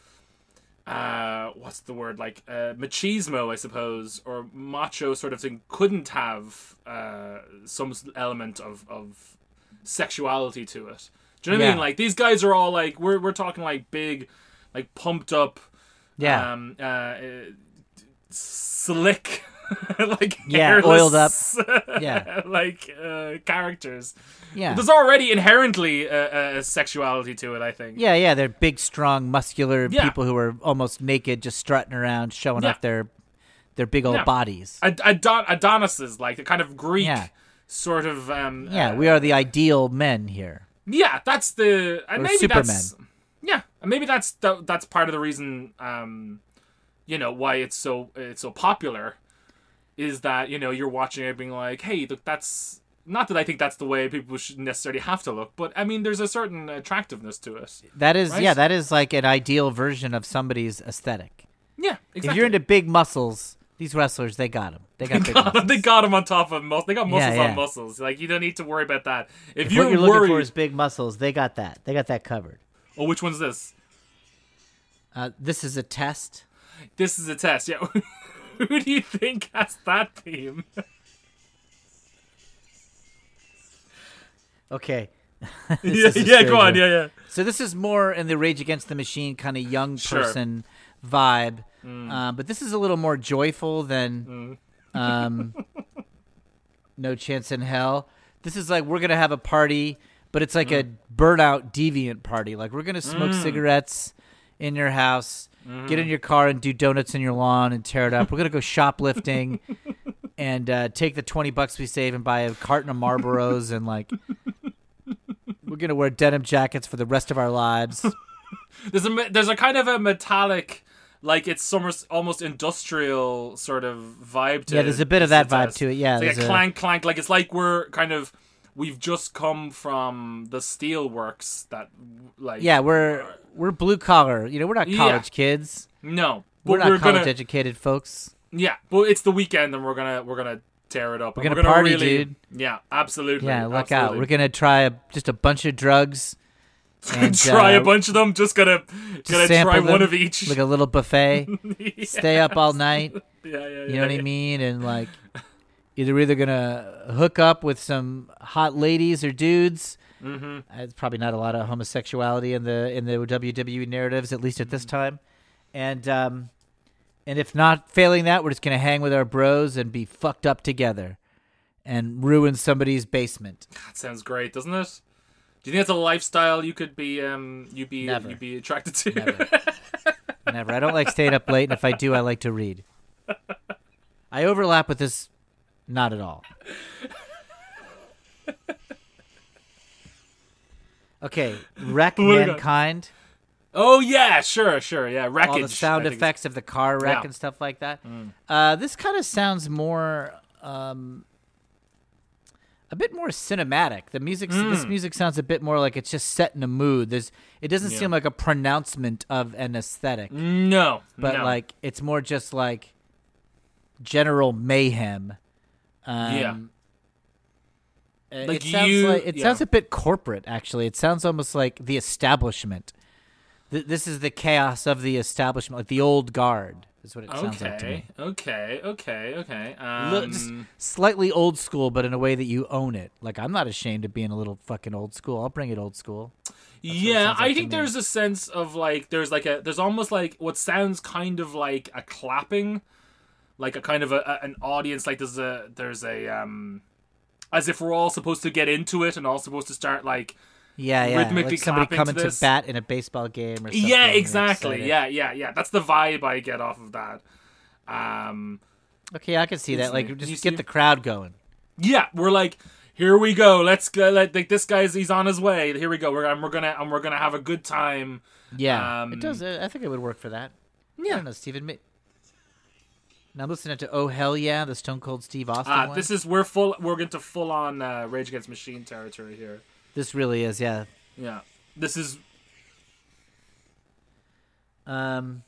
uh, what's the word like uh, machismo, I suppose, or macho sort of thing couldn't have uh, some element of of sexuality to it. Do you know what I mean? Like these guys are all like we're we're talking like big, like pumped up, Yeah. um, uh, uh, slick, like Yeah, oiled up. Yeah. like uh, characters. yeah. There's already inherently a, a sexuality to it, I think. Yeah, yeah, they're big, strong, muscular Yeah. people who are almost naked, just strutting around, showing Yeah. off their their big old Yeah. bodies. Ad- Adon- Adonis like the kind of Greek sort of. Um, Yeah, uh, we are the ideal men here. Yeah, that's the. We're maybe Supermen. that's. Yeah, and maybe that's the, that's part of the reason. Um, you know why it's so it's so popular, is that you know you're watching it being like, hey, look, that's not that I think that's the way people should necessarily have to look, but I mean, there's a certain attractiveness to it. That is, Right? yeah, that is like an ideal version of somebody's aesthetic. Yeah, exactly. If you're into big muscles, these wrestlers, they got them. They got big God, muscles. they got him on top of muscles. They got muscles yeah. on muscles. Like you don't need to worry about that. If, If you're, what you're looking for is big muscles, they got that. They got that covered. Oh, which one's this? Uh, this is a test. This is a test. Yeah. Who do you think has that theme? Okay. yeah, yeah. Go on. Yeah, yeah. So this is more in the Rage Against the Machine kind of young Sure. Mm. person vibe, uh, but this is a little more joyful than um, No Chance in Hell. This is like we're gonna have a party, but it's like Mm. a burnout deviant party. Like we're gonna smoke cigarettes in your house, Mm-hmm. get in your car and do donuts in your lawn and tear it up. We're gonna go shoplifting and uh, take the twenty bucks we save and buy a carton of Marlboros and like. We're gonna wear denim jackets for the rest of our lives. There's a there's a kind of a metallic, like it's summer almost industrial sort of vibe to. Yeah, there's a bit of that vibe to it, yeah, it's like a a- clank clank. Like it's like we're kind of we've just come from the steelworks that like Yeah, we're we're blue collar. You know, we're not Yeah. college kids. no, We're not college gonna educated folks. yeah, but it's the weekend and we're gonna we're gonna tear it up. We're gonna party, really, dude. Yeah, absolutely. Yeah, look out. We're gonna try a, just a bunch of drugs. and, try uh, a bunch of them. Just gonna gonna sample try one of each. like a little buffet. Stay up all night. yeah, yeah, yeah. You know what I mean? And like, either either gonna hook up with some hot ladies or dudes. Mm-hmm. It's probably not a lot of homosexuality in the in the WWE narratives, at least at this time. And um, and if not failing that, we're just gonna hang with our bros and be fucked up together, and ruin somebody's basement. That sounds great, doesn't it? Do you think that's a lifestyle you could be um you be Never. you be attracted to? Never. Never. I don't like staying up late, and if I do, I like to read. I overlap with this, not at all. Okay, wreck Oh mankind. oh yeah, sure, sure, yeah. Wreckage. All the sound effects of the car wreck Yeah. Mm. and stuff like that. Uh, this kind of sounds more, um, a bit more cinematic. The music, this music sounds a bit more like it's just set in a mood. There's, it doesn't Mm. Yeah. seem like a pronouncement of an aesthetic. No, but no. like it's more just like general mayhem. Um, Yeah. uh, Like it sounds you- like it yeah. sounds a bit corporate. Actually, it sounds almost like the establishment. Th- this is the chaos of the establishment, like the old guard. Is what it sounds like to me. okay, okay, okay. Um, just slightly old school, but in a way that you own it. Like I'm not ashamed of being a little fucking old school. I'll bring it old school. yeah, like I think there's a sense of like there's like a there's almost like what sounds kind of like a clapping, like a kind of a, an audience. Like there's a there's a um, as if we're all supposed to get into it and all supposed to start like Yeah, yeah. Rhythmically like somebody coming to to, bat in a baseball game or something. yeah exactly yeah yeah yeah that's the vibe i get off of that um Okay, I can see that. Like, just get the crowd going. yeah we're like here we go let's go let like this guy's he's on his way here we go we're, and we're gonna and we're gonna have a good time Yeah, Um, it does. I think it would work for that. I Yeah. don't know, Stephen. Now I'm listening to "Oh Hell Yeah," the Stone Cold Steve Austin uh, this is we're full we're into full on uh, rage against machine territory here This really is, yeah. yeah this is Um,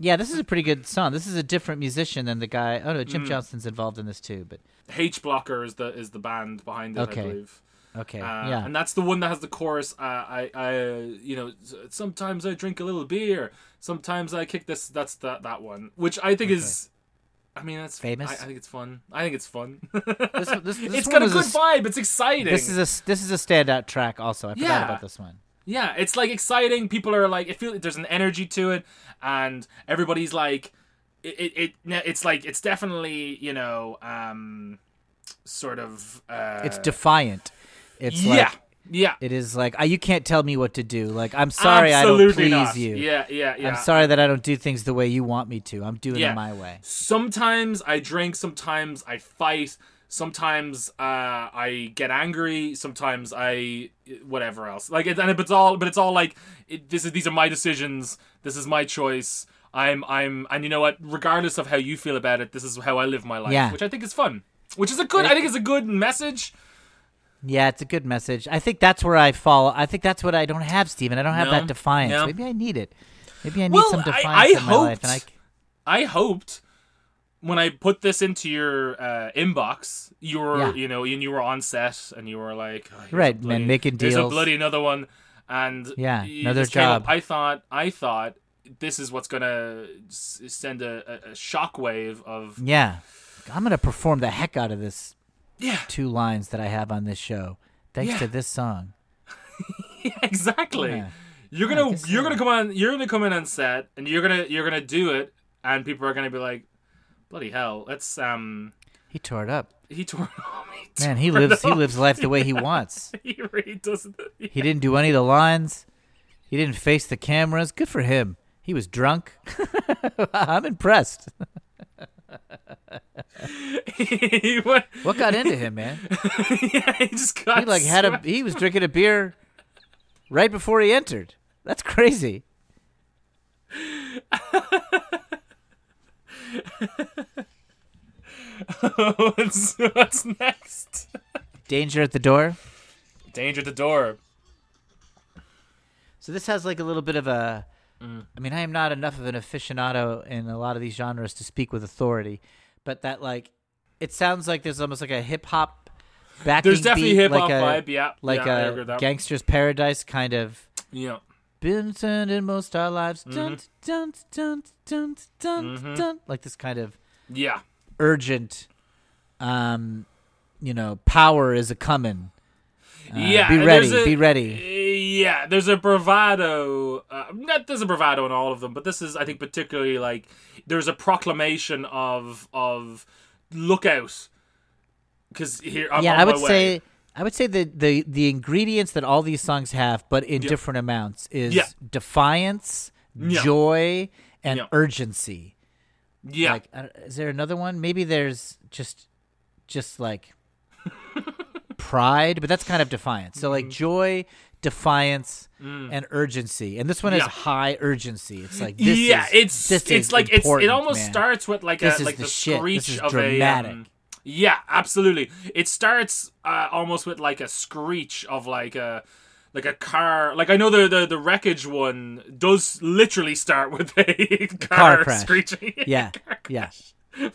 yeah, this is a pretty good song. This is a different musician than the guy. Oh no, Mm. Jim Johnston's involved in this too. But h blocker is the is the band behind it Okay. i believe Okay. Uh, yeah. and that's the one that has the chorus. Uh, I, I, you know, sometimes I drink a little beer. Sometimes I kick this. That's that that one, which I think is. I mean, that's Famous? I, I think it's fun. I think it's fun. This- this- this it's one got a was a good vibe. It's exciting. This is a this is a standout track. Also, I forgot Yeah. about this one. Yeah, it's like exciting. People are like, it feels there's an energy to it, and everybody's like, it, it, it it's like it's definitely you know, um, sort of. Uh, It's defiant. It's yeah, like yeah. it is like uh, you can't tell me what to do. Like I'm sorry I don't please not. you. Yeah, yeah, yeah. I'm sorry that I don't do things the way you want me to. I'm doing Yeah. it my way. Sometimes I drink. Sometimes I fight. Sometimes uh, I get angry. Sometimes I whatever else. Like it, and it's all, but it's all like it, this is these are my decisions. This is my choice. I'm I'm and you know what? Regardless of how you feel about it, this is how I live my life, Yeah. which I think is fun. Which is a good. I think it's a good message. Yeah, it's a good message. I think that's where I fall. I think that's what I don't have, Steven. I don't have No, that defiance. no. Maybe I need it. Maybe I need Well, some defiance I in my life. And I, hoped- I hoped when I put this into your uh, inbox, you were, Yeah. you know, and you were on set, and you were like, oh, Right, man, bloody- making There's a bloody another one, and Yeah, another came up- job. I thought, I thought this is what's gonna s- send a, a, a shockwave of yeah, I'm gonna perform the heck out of this yeah, two lines that I have on this show, thanks Yeah. to this song. exactly. Yeah. You're gonna you're so. gonna come on you're gonna come in on set and you're gonna you're gonna do it and people are gonna be like, bloody hell, let's um He tore it up. he tore he Man, he tore it lives. He lives life the way he wants. he really doesn't. He didn't do any of the lines. He didn't face the cameras. Good for him. He was drunk. I'm impressed. Went, What got into him, man? yeah, he just got He like had a. He was drinking a beer right before he entered. That's crazy. what's, what's next? Danger at the door. Danger at the door. So this has like a little bit of a. Mm. I mean, I am not enough of an aficionado in a lot of these genres to speak with authority, but that like, it sounds like there's almost like a hip hop backing. There's definitely hip hop like a, vibe. Yeah, like yeah, I agree with a. Gangster's Paradise kind of. Yeah, Been in most our lives, Mm-hmm. dun dun dun dun dun dun, like this kind of yeah, urgent, um, you know, power is a coming. Uh, yeah. be ready, a- be ready. Yeah, there's a bravado. Uh, not there's a bravado in all of them, but this is, I think, particularly like there's a proclamation of of look out. Because here, I'm yeah, I would way. say I would say the, the the ingredients that all these songs have, but in Yeah. different amounts, is Yeah. defiance, Yeah. joy, and urgency. yeah, Like, is there another one? Maybe there's just just like pride, but that's kind of defiance. So Mm-hmm. like joy, defiance, and urgency. And this one Mm. Yeah. is high urgency. It's like this yeah, is, it's this it's like it's it almost man. starts with like This a like the the, screech of dramatic. a um, yeah, absolutely. It starts uh, almost with like a screech of like a like a car. Like I know the the, the wreckage one does literally start with a car, car crash. screeching. Yeah, yeah.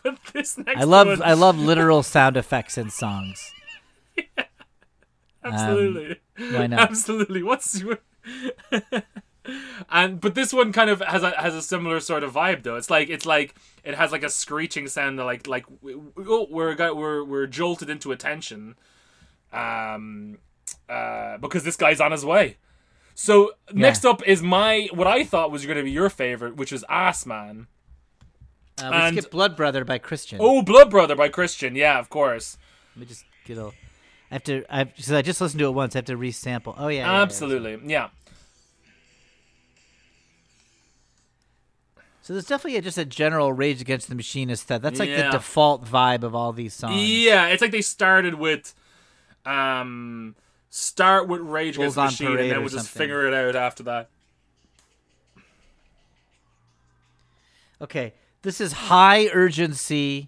but this next I love one, I love literal sound effects in songs. absolutely. Why not? Absolutely. What's your and but this one kind of has a has a similar sort of vibe though. It's like it's like it has like a screeching sound that like like oh, we're got we're we're jolted into attention, um, uh, because this guy's on his way. So next up is my what I thought was going to be your favorite, which is Ass Man. Uh, we And- Blood Brother by Christian. Oh, Blood Brother by Christian. Yeah, of course. Let me just get a. I have to. I because I just listened to it once. I have to resample. Oh yeah, yeah, yeah. Absolutely. Yeah. So there's definitely a, just a general Rage Against the Machine aesthetic. That's like the default vibe of all these songs. Yeah, it's like they started with um start with Rage Against the Machine and then we'll just figure it out after that. Okay, this is high urgency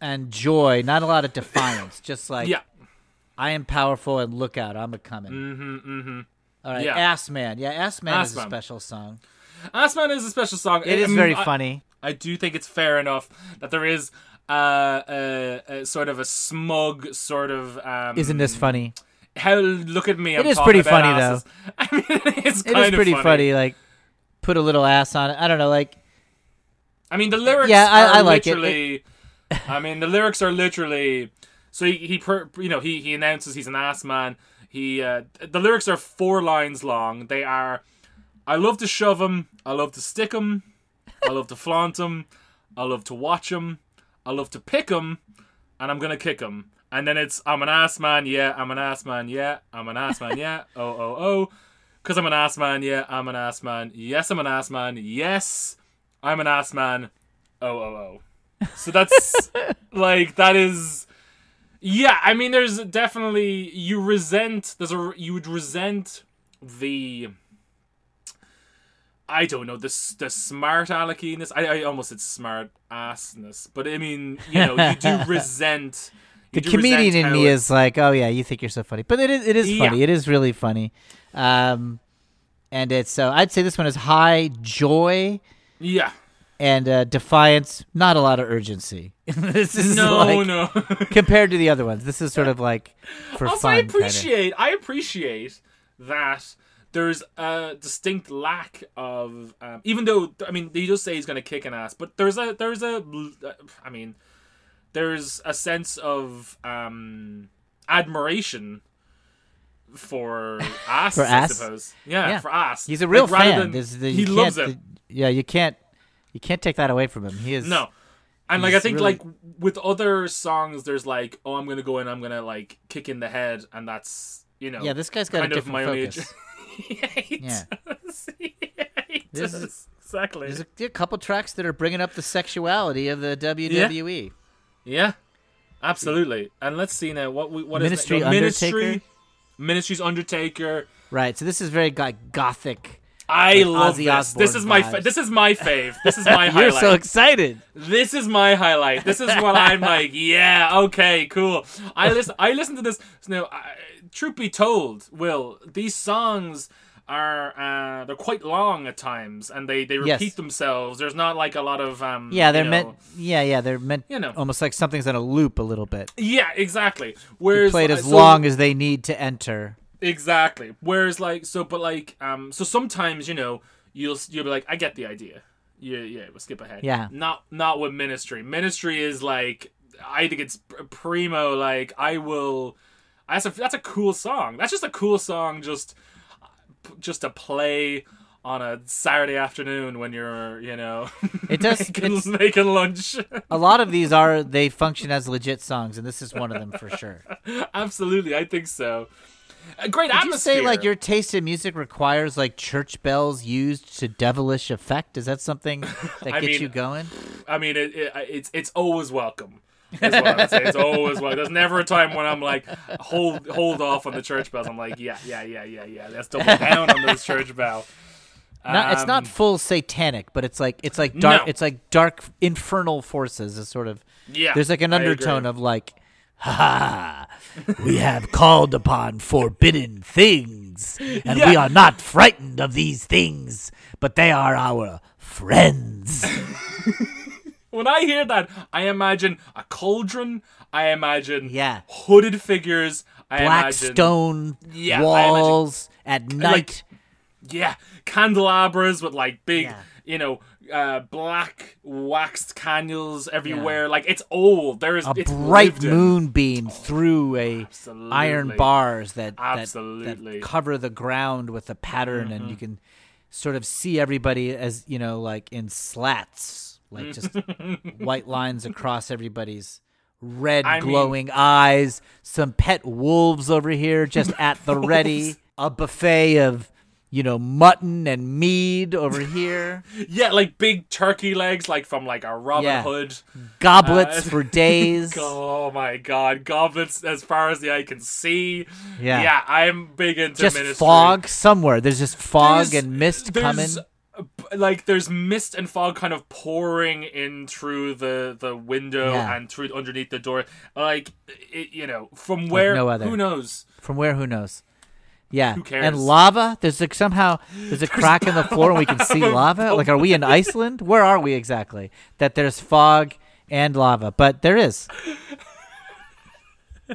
and joy. Not a lot of defiance. just like yeah. I am powerful and look out, I'm a coming. Mm-hmm, mm-hmm. All right, Yeah. Ass Man. Yeah, Ass Man Ass is a Man. special song. Assman is a special song. It I mean, very I- funny. I do think it's fair enough that there is uh, uh, uh, sort of a smug sort of. Um, Isn't this funny? How look at me? I'm It is pretty funny, asses. I mean, it's It is of pretty funny. Like, put a little ass on it. I don't know. Like, I mean, the lyrics. Yeah, I- are I like it. literally, I mean, the lyrics are literally. So he, he per, you know, he he announces he's an ass man. He uh, the lyrics are four lines long. They are, I love to shove him. I love to stick him. I love to flaunt him. I love to watch him. I love to pick him, and I'm gonna kick him. And then it's I'm an ass man, yeah. I'm an ass man, yeah. I'm an ass man, yeah. Oh oh oh. Cause I'm an ass man, yeah. I'm an ass man. Yes, I'm an ass man. Yes, I'm an ass man. Oh oh oh. So that's like that is. Yeah, I mean, there's definitely you resent. There's a you would resent the. I don't know the the smart aleckiness. I, I almost said smart assness, but I mean, you know, you do resent. the you do comedian resent in me it- is like, oh yeah, you think you're so funny, but it is it is Yeah. funny. It is really funny. Um, and it's so I'd say this one is high joy yeah. And uh, defiance. Not a lot of urgency. this is No, like, no. compared to the other ones. This is sort of like for also, fun. I kinda. appreciate I appreciate that there's a distinct lack of um, even though I mean he does say he's going to kick an ass, but there's a there's a I mean there's a sense of um, admiration for ass, For I suppose. Yeah, Yeah. for ass. He's a real Like, fan. than- the, he loves it. the- yeah, you can't you can't take that away from him. He is No. And like I think really- like with other songs there's like oh I'm going to go in I'm going to like kick in the head and that's you know Yeah, this guy's got a kind of different my own focus. age. yeah, he Yeah. does. Yeah, he This is- exactly. There's a, a couple tracks that are bringing up the sexuality of the WWE. yeah, absolutely. And let's see now what we what is Ministry? No, Undertaker? Ministry, Ministry's Undertaker. Right. So this is very go- gothic. I Like love Ozzy this. This is my fa- vibes. this is my fave. This is my highlight. You're so excited. This is my highlight. This is what I'm like. Yeah, okay, cool. I listen. I listen to this. Now, I, truth be told, Will these songs are uh, they're quite long at times, and they they Yes. repeat themselves. There's not like a lot of um. Yeah, they're you meant. Yeah, yeah, they're meant. You know. almost like something's in a loop a little bit. Yeah, exactly. Whereas Played as so- long as they need to enter. Exactly. Whereas like so, but like um, so sometimes you know you'll you'll be like, I get the idea. Yeah, yeah. We'll skip ahead. Yeah. Not not with ministry. Ministry is like I think it's primo. Like I will. That's a that's a cool song. That's just a cool song. Just just to play on a Saturday afternoon when you're you know It does- making, it's- making lunch. A lot of these are they function as legit songs, and this is one of them for sure. Absolutely, I think so. A great Did you say like your taste in music requires like church bells used to devilish effect? Is that something that gets mean, you going? I mean, it, it it's it's always welcome. That's what I'm. It's always welcome. There's never a time when I'm like hold hold off on the church bells. I'm like, yeah, yeah, yeah, yeah, yeah. Let's double down on those church bell. Not, it's not Um, full satanic, but it's like it's like dark. No. It's like dark infernal forces. Is sort of Yeah, there's like an undertone of like, ha, we have called upon forbidden things, and we are not frightened of these things, but they are our friends. When I hear that, I imagine a cauldron. I imagine Yeah. hooded figures. I Black imagine, stone Yeah, I imagine- walls at night. Like, Yeah, candelabras with like big, Yeah. you know, uh, black waxed canyons everywhere. Like it's old. There is a bright moonbeam through a Absolutely. iron bars that, that- Absolutely. Mm-hmm. that cover the ground with a pattern and you can sort of see everybody as you know like in slats like just white lines across everybody's red I mean- glowing eyes some pet wolves over here just at the ready a buffet of you know mutton and mead over here Yeah, like big turkey legs, like from like a Robin Yeah. Hood. goblets Uh, for days Oh my god, goblets as far as the eye can see. Yeah. yeah, I'm big into just ministry. fog somewhere. There's just fog There's- and mist coming. there's, Like there's mist and fog kind of pouring in through the the window Yeah. and through underneath the door. Like it, you know, from where no other. who knows? From where? Who knows? Yeah. Who cares? And lava. There's like somehow there's a crack in the floor and we can see lava. Like, are we in Iceland? Where are we exactly? That there's fog and lava, but there is. yeah,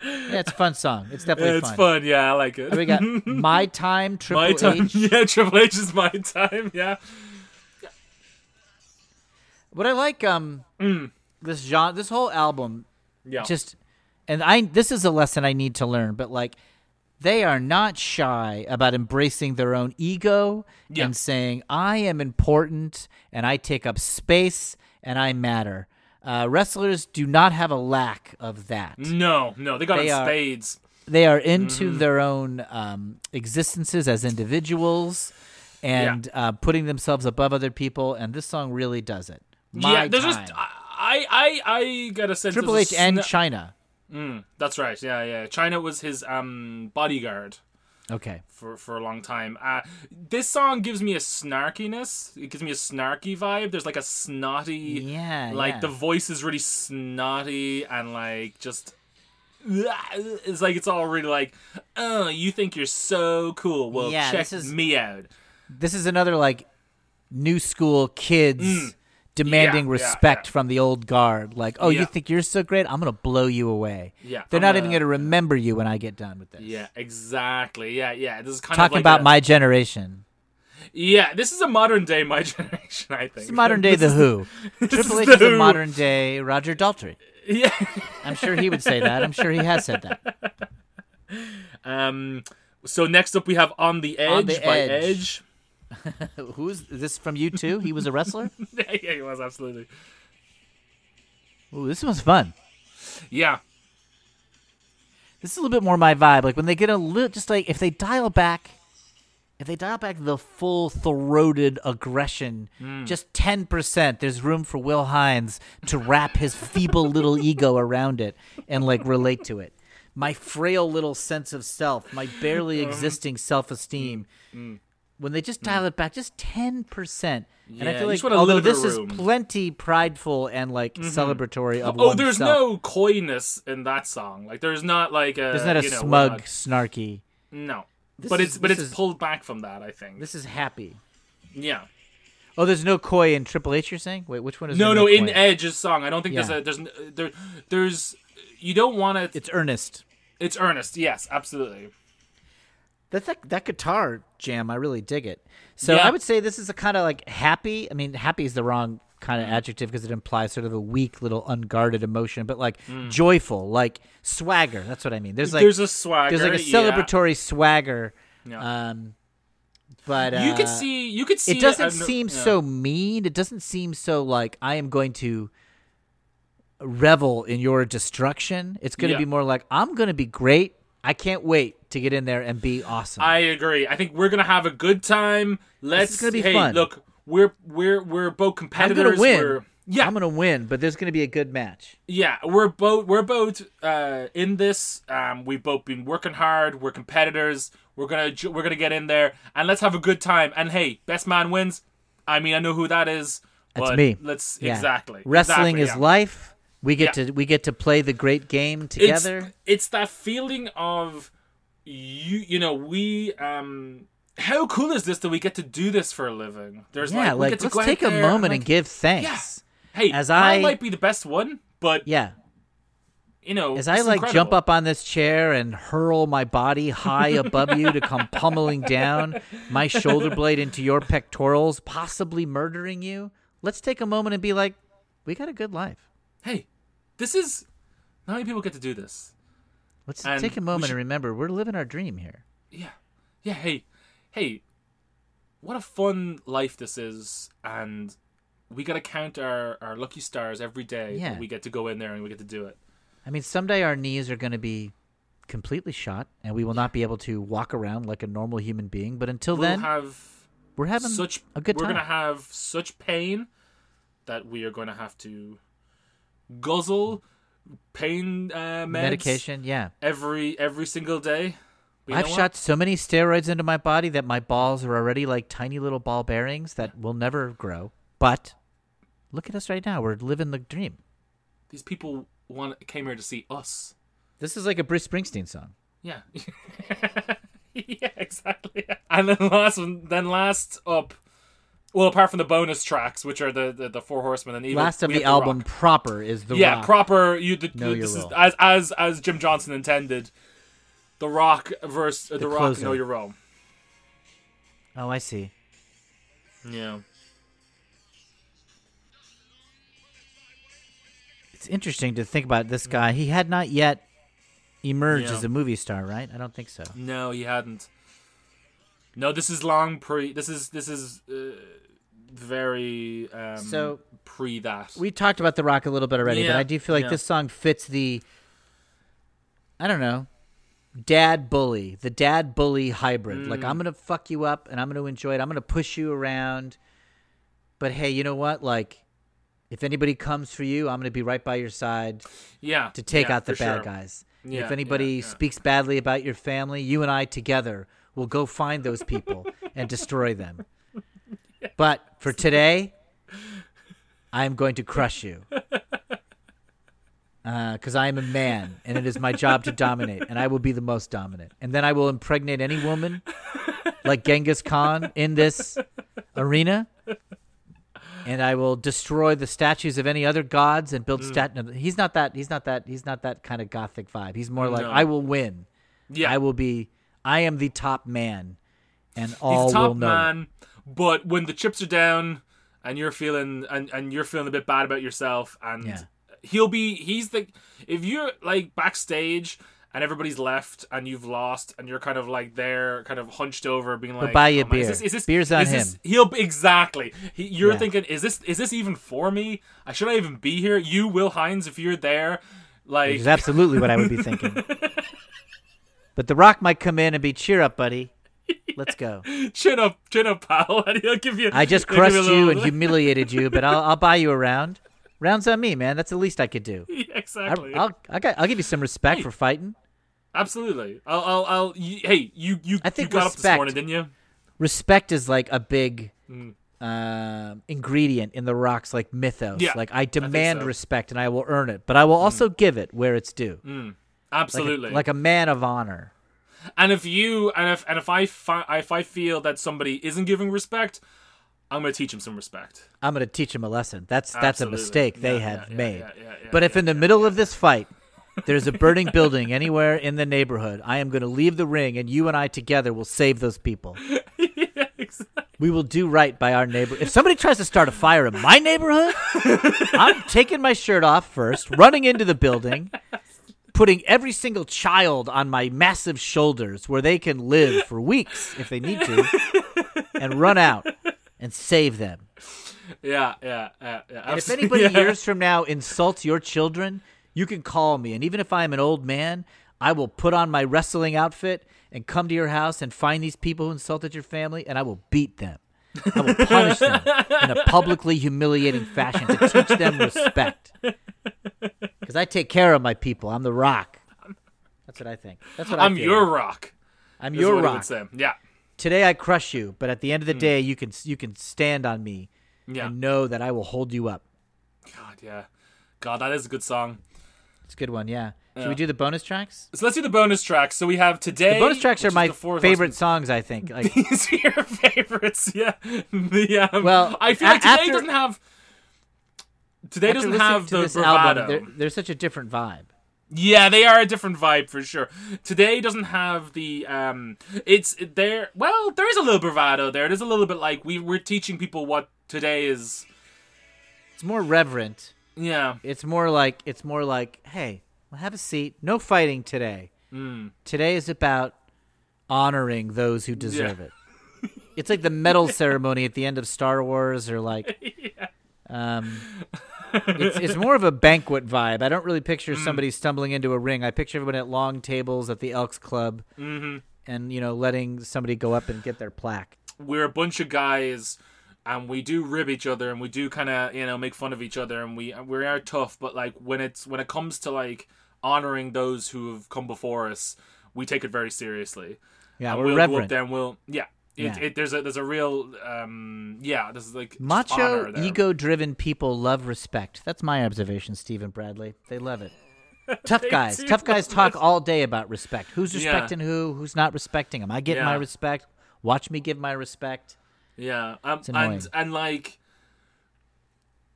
it's a fun song. It's definitely it's fun. fun. Yeah, I like it. We got My Time, Triple my time. H. Yeah, Triple H is my time. Yeah. What I like, um, this genre, this whole album, Yeah. just, and I, this is a lesson I need to learn, but like, they are not shy about embracing their own ego Yeah. and saying, I am important and I take up space and I matter. Uh, wrestlers do not have a lack of that. no, no, they got They are- spades. They are into Mm-hmm. their own um, existences as individuals and uh, putting themselves above other people, and this song really does it. My yeah, there's time. just I, I, I got a sense. Triple H and sna- Chyna. That's right. Yeah, yeah. Chyna was his um bodyguard Okay. for for a long time. Uh, this song gives me a snarkiness. It gives me a snarky vibe. There's like a snotty. Yeah, Like yeah. the voice is really snotty and like just. It's like it's all really like, oh, you think you're so cool. Well, Yeah, check this is- me out. This is another like new school kids Mm. Yeah, yeah, respect yeah. from the old guard. Like, oh, you think you're so great? I'm gonna blow you away. Yeah, They're I'm not gonna- even gonna remember you when I get done with this. Yeah, exactly. Yeah, yeah. This is kind of Talking like about a- my generation. Yeah, this is a modern day my generation. I think It's modern day The Who. Triple H The is a modern day Roger Daltrey. Yeah. I'm sure he would say that. I'm sure he has said that. Um. So next up we have on the edge On the by Edge. Edge. Who's this from you too? He was a wrestler. yeah, he was absolutely. Ooh, this was fun. Yeah. This is a little bit more my vibe. Like when they get a little, just like if they dial back, if they dial back the full throated aggression, hmm. just ten percent, there's room for Will Hines to wrap his feeble little ego around it and like relate to it. My frail little sense of self, my barely uh-huh. existing self esteem. Hmm. When they just hmm. dial it back, just ten percent, and I feel like just want a although this is plenty prideful and like mm-hmm. celebratory of Oh, there's oneself. no coyness in that song. Like, there's not like a. there's not a you know, smug, not- snarky. No. This but is- it's but it's is- pulled back from that. I think. This is happy. yeah. Oh, there's no koi in Triple H. You're saying? Wait, which one is? No, there no. In? Edge's song, I don't think Yeah. there's a there's there there's you don't want to. it's earnest. It's earnest. Yes, absolutely. That, that that guitar jam, I really dig it. So Yeah. I would say this is a kind of like happy. I mean, happy is the wrong kind of adjective because it implies sort of a weak, little unguarded emotion, but like joyful, like swagger. That's what I mean. There's like Mm. there's a swagger. there's like a yeah. celebratory swagger. Yeah. Um, but uh, you could see. You could see. it doesn't a- seem yeah. so mean. It doesn't seem so like I am going to revel in your destruction. It's going to Yeah. be more like I'm going to be great. I can't wait to get in there and be awesome. I agree. I think we're gonna have a good time. Let's gonna be hey, fun. look, we're we're we're both competitors. I'm to win. We're, yeah, I'm going to win, but there's going to be a good match. yeah, we're both we're both uh, in this. Um, we've both been working hard. We're competitors. We're gonna we're gonna get in there and let's have a good time. And hey, best man wins. I mean, I know who that is. That's me. Let's Yeah. exactly. Wrestling exactly, is yeah. life. We get Yeah. to we get to play the great game it's, together. It's that feeling of you. You know, we. Um, how cool is this that we get to do this for a living? There's yeah, like, like let's take a moment like, and give thanks. Yeah. Hey, as I, I- might be the best one, but Yeah. you know, As I like incredible. jump up on this chair and hurl my body high above you to come pummeling down my shoulder blade into your pectorals, possibly murdering you, let's take a moment and be like, we got a good life. Hey, this is not many people get to do this. Let's And take a moment should- and remember we're living our dream here. Yeah, yeah. Hey, hey, what a fun life this is, and we gotta count our our lucky stars every day. Yeah. we get to go in there and we get to do it. I mean, someday our knees are going to be completely shot and we will not be able to walk around like a normal human being. But until We'll then, have we're having such a good we're time. gonna have such pain that we are gonna have to guzzle pain uh, meds medication. Yeah. every every single day. But I've shot so many steroids into my body that my balls are already like tiny little ball bearings that will never grow. But look at us right now. We're living the dream. these people want came here to see us. This is like a Bruce Springsteen song. Yeah. yeah, exactly. And then last then last up. Well, apart from the bonus tracks, which are the the, the four horsemen, and even Last of the album Rock. proper is the yeah, Rock. proper. You the, Know this is role. as as as Jim Johnston intended. The Rock versus uh, the, Rock. closer. Know your role. oh, I see. Yeah. It's interesting to think about this guy. He had not yet emerged Yeah. as a movie star, right? I don't think so. No, he hadn't. No, this is long pre. This is this is uh, very um, So, pre that. We talked about The Rock a little bit already, but I do feel like yeah. this song fits the I don't know, dad bully, the dad bully hybrid. Like Mm. I'm going to fuck you up and I'm to enjoy it. I'm to push you around. But hey, you know what? Like if anybody comes for you, I'm to be right by your side yeah, to take yeah, out the bad sure. guys. Yeah, if anybody yeah, yeah. speaks badly about your family, you and I together will go find those people and destroy them. But for today, I'm going to crush you. Because I am a man, and it is my job to dominate, and I will be the most dominant. And then I will impregnate any woman, like Genghis Khan, in this arena, and I will destroy the statues of any other gods and Mm. build stat. no, He's not that. He's not that. He's not that kind of gothic vibe. He's more like No. I will win. Yeah, I will be. I am the top man, and all he's top will know. it. But when the chips are down, and you're feeling and, and you're feeling a bit bad about yourself, and Yeah. he'll be he's the if you're like backstage and everybody's left and you've lost and you're kind of like there, kind of hunched over, being like, buy you "Oh, man, is beer. this- is this- Beer's on is this- him." He'll exactly. He, you're Yeah. thinking, is this is this even for me? I should I even be here? You, Will Hines, if you're there, like Which is absolutely what I would be thinking. But The Rock might come in and be cheer up, buddy. Let's go. chin up, chin up, pal, he'll give you. I just crushed you little- and humiliated you, but I'll, I'll buy you a round. Rounds on me, man. That's the least I could do. Yeah, I, exactly. I'll, I got, I'll give you some respect for fighting. Absolutely. I'll. I'll. I'll y hey, you. You. I think you got up this respect- morning, didn't you? Respect is like a big Mm. um ingredient in The Rock's like mythos. Yeah, like I demand so. Mm. respect and I will earn it, but I will also give it where it's due. Like a- Absolutely. like a man of honor. And if you and if and if I fi- if I feel that somebody isn't giving respect, I'm gonna teach him some respect. I'm going to teach him a lesson. That's that's a mistake they Yeah, have yeah, made. yeah, but if in the middle of this fight there's a burning building anywhere in the neighborhood, I am going to leave the ring and you and I together will save those people. exactly. We will do right by our neighbor. If somebody tries to start a fire in my neighborhood, I'm taking my shirt off first, running into the building, putting every single child on my massive shoulders where they can live for weeks if they need to, and run out and save them. Yeah, yeah, yeah, yeah. If anybody yeah. years from now insults your children, you can call me. And even if I'm an old man, I will put on my wrestling outfit and come to your house and find these people who insulted your family, and I will beat them. I will punish them in a publicly humiliating fashion to teach them respect. Because I take care of my people. I'm the rock. That's what I think. That's what I I'm feel. your rock. I'm your rock. Yeah, Today I crush you, but at the end of the day, you can you can stand on me yeah. and know that I will hold you up. God, yeah. God, that is a good song. It's a good one, yeah. Should we do the bonus tracks? So let's do the bonus tracks. So we have today. The bonus tracks are my favorite songs. I think. Like, These are your favorites, yeah. The, um, Well, I feel like today after- doesn't have. Today after doesn't have the bravado. album. They're, they're such a different vibe. Yeah, they are a different vibe for sure. Today doesn't have the um it's there well, there is a little bravado there. It is a little bit like we we're teaching people what today is It's more reverent. yeah. It's more like it's more like, hey, well, have a seat. No fighting today. Mm. Today is about honoring those who deserve it. It's like the medal ceremony at the end of Star Wars, or like, um, it's, it's more of a banquet vibe. I don't really picture Mm. somebody stumbling into a ring. I picture everyone at long tables at the Elks Club, Mhm. and you know, letting somebody go up and get their plaque. We're a bunch of guys and we do rib each other and we do kind of, you know, make fun of each other and we we are tough, but like when it's when it comes to like honoring those who have come before us, we take it very seriously. Yeah, and we're we'll go up reverent. there and we'll yeah. It, Yeah. It, there's a there's a real um yeah there's like Macho, ego-driven people love respect. That's my observation, Stephen Bradley. They love it. Tough guys, tough guys talk all day about respect. Who's Yeah. respecting who? Who's not respecting them? I get my respect. Watch me give my respect. Yeah, um, and and like,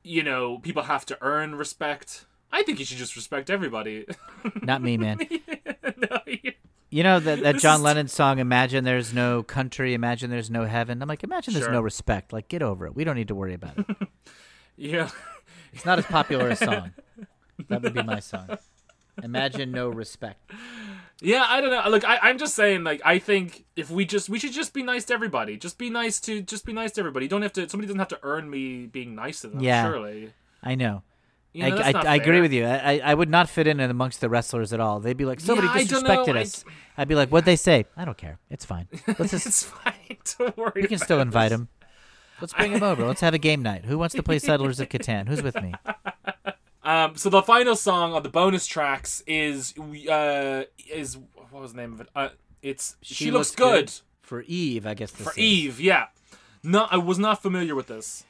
you know, people have to earn respect. I think you should just respect everybody. Not me, man. no, you- You know that that John Lennon song, "Imagine There's No Country, Imagine There's No Heaven." I'm like, imagine there's Sure. no respect. Like, get over it. We don't need to worry about it. yeah, It's not as popular a song. That would be my song. Imagine no respect. yeah. I don't know. Look, I, I'm just saying. Like, I think if we just we should just be nice to everybody. Just be nice to just be nice to everybody. You don't have to. Somebody doesn't have to earn me being nice to them. Yeah. surely. I know. You know, I, I, I agree with you. I, I- would not fit in amongst the wrestlers at all. They'd be like, somebody don't disrespected know, I- us. I'd be like, what'd they say? I don't care. It's fine. Let's just, It's fine. Don't worry. we can still invite this. him. Let's bring him over. Let's have a game night. Who wants to play Settlers of Catan? Who's with me? Um, so the final song on the bonus tracks is uh is what was the name of it? Uh, it's she, looks, good, For Eve, I guess. For is. Eve. Yeah. No, I was not familiar with this.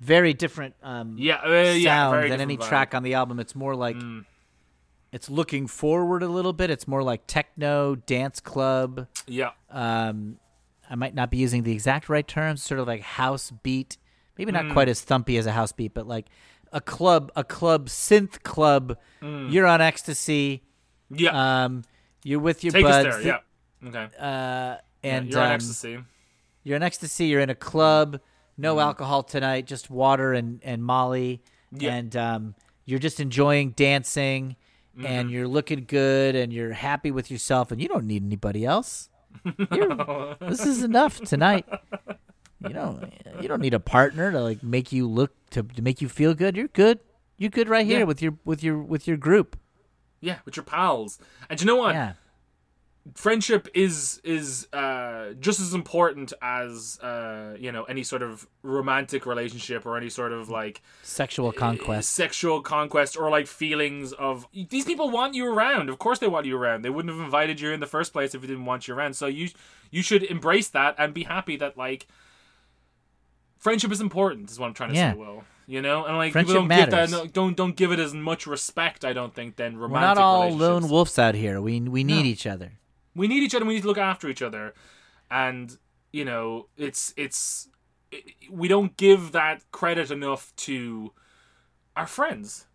Very different um, Yeah, uh, yeah, sound very than any vibe. Mm. track on the album. It's more like it's looking forward a little bit. It's more like techno dance club. Yeah, Um, I might not be using the exact right terms. Sort of like house beat, maybe Mm. not quite as thumpy as a house beat, but like a club, a club synth club. Mm. You're on ecstasy. yeah. Um, you're with your Take us buds. there. Yeah. Okay. Uh, and you're on um, ecstasy. You're in ecstasy. You're in a club. No Mm. alcohol tonight. Just water and and Molly. Yeah. And um, you're just enjoying dancing, Mm-hmm. and you're looking good, and you're happy with yourself, and you don't need anybody else. You're, this is enough tonight. You don't. You don't need a partner to like make you look to, to make you feel good. You're good. You're good right here Yeah. with your with your with your group. Yeah, with your pals. And you know what? Yeah. Friendship is is uh, just as important as uh, you know any sort of romantic relationship or any sort of like Sexual conquest. sexual conquest or like feelings of these people want you around. Of course they want you around. They wouldn't have invited you in the first place if they didn't want you around. So you you should embrace that and be happy that like friendship is important. Is what I'm trying to Yeah. say. Will you know? And like Friendship people don't give that don't don't give it as much respect. I don't think than We're not all lone wolves out here. We we need each other. We need each other we need to look after each other and you know it's it's it, we don't give that credit enough to our friends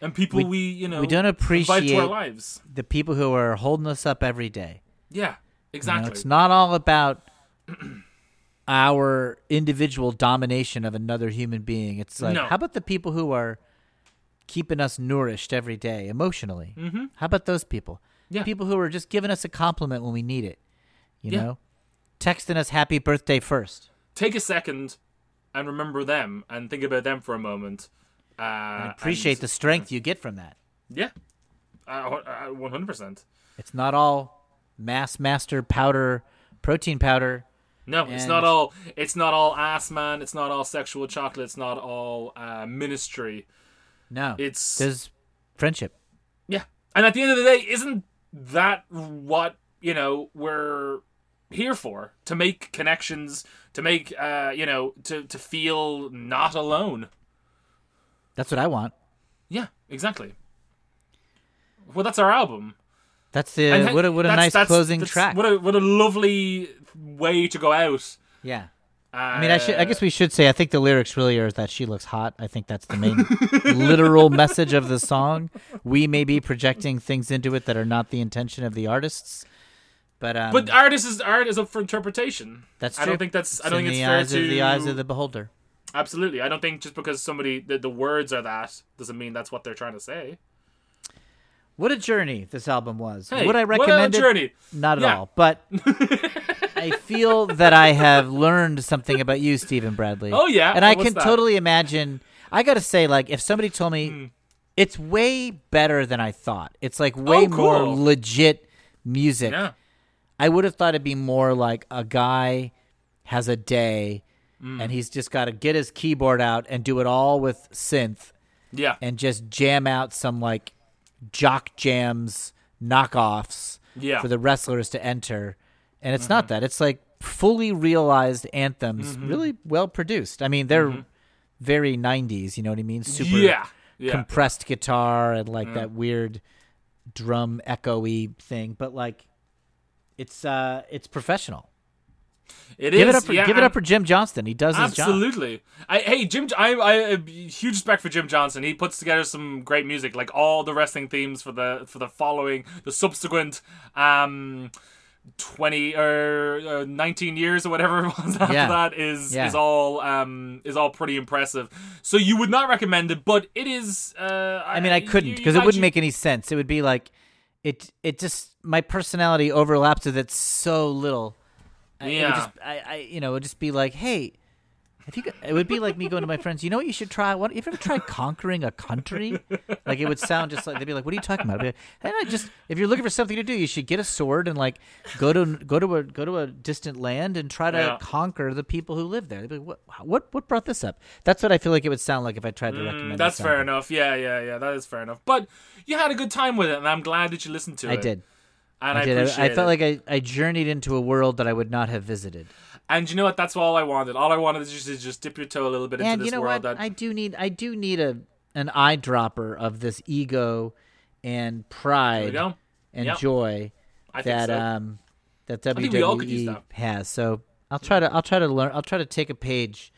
and people we, We- you know we don't to our appreciate- lives The people who are holding us up every day. yeah You know, exactly it's not all about our individual domination of another human being. It's like, No. how about the people who are keeping us nourished every day emotionally? Mm-hmm. How about those people? Yeah. People who are just giving us a compliment when we need it. You Yeah. know, texting us happy birthday first. take a second and remember them and think about them for a moment uh And appreciate the strength you get from that. yeah uh, uh, 100% It's not all mass master powder, protein powder. No, it's not all. It's not all ass man. It's not all sexual chocolate. It's not all uh, ministry. No, It's there's friendship. Yeah. And at the end of the day, isn't that what, you know, we're here for? To make connections, to make uh, you know, to to feel not alone. That's what I want. Yeah, exactly. Well, that's our album. That's the And what a, what a nice that's- closing that's- track. What a what a lovely way to go out. yeah. Uh, I mean, I should. I guess we should say. I think the lyrics really are that she looks hot. I think that's the main literal message of the song. We may be projecting things into it that are not the intention of the artists, but um, But artist is art is up for interpretation. that's true. I don't think that's. I don't in think it's the fair eyes to the eyes of the beholder. Absolutely. I don't think just because somebody the, the words are that doesn't mean that's what they're trying to say. What a journey this album was. Hey, Would I what a recommend it? journey. Not at Yeah. all. But I feel that I have learned something about you, Stephen Bradley. Oh, yeah? and I can that? totally imagine. I got to say, like, if somebody told me Hmm. it's way better than I thought, it's like way Oh, more legit music. Yeah. I would have thought it'd be more like a guy has a day Hmm. and he's just got to get his keyboard out and do it all with synth Yeah. and just jam out some like jock jams knockoffs Yeah. For the wrestlers to enter. And it's not that. It's like fully realized anthems, Mm-hmm. really well produced. I mean, they're very 90s, you know what I mean? Super yeah. Yeah. compressed guitar and like that weird drum echoey thing, but like it's uh it's professional. It Give is, it up for yeah, give it up for Jim Johnston. He does his job. Absolutely. I, hey, Jim. I, I a huge respect for Jim Johnston. He puts together some great music, like all the wrestling themes for the for the following, the subsequent, um, twenty or uh, nineteen years or whatever it was after Yeah. that is Yeah. is all um is all pretty impressive. So you would not recommend it, but it is. Uh, I mean, I couldn't because it wouldn't make any sense. It would be like it. It just my personality overlaps with it so little. I- It Yeah. just, I, I, you know, it would just be like, hey, if you, could, it would be like me going to my friends. You know what you should try? What if you ever tried conquering a country? Like it would sound just like they'd be like, "What are you talking about?" Like, and I just, if you're looking for something to do, you should get a sword and like go to go to a go to a distant land and try to Yeah. conquer the people who live there. They'd be like, what, what, what brought this up? That's what I feel like it would sound like if I tried to recommend. Mm, That's fair enough. Yeah, yeah, yeah. That is fair enough. But you had a good time with it, and I'm glad that you listened to I it. did. and I, I did. I, I felt it. like I, I journeyed into a world that I would not have visited. And you know what? That's all I wanted. All I wanted is just, is just dip your toe a little bit into And this you know world. what? That I do need I do need a an eyedropper of this ego and pride and Yep. joy I that so. um that think we all could use WWE that. has. So I'll try to I'll try to learn I'll try to take a page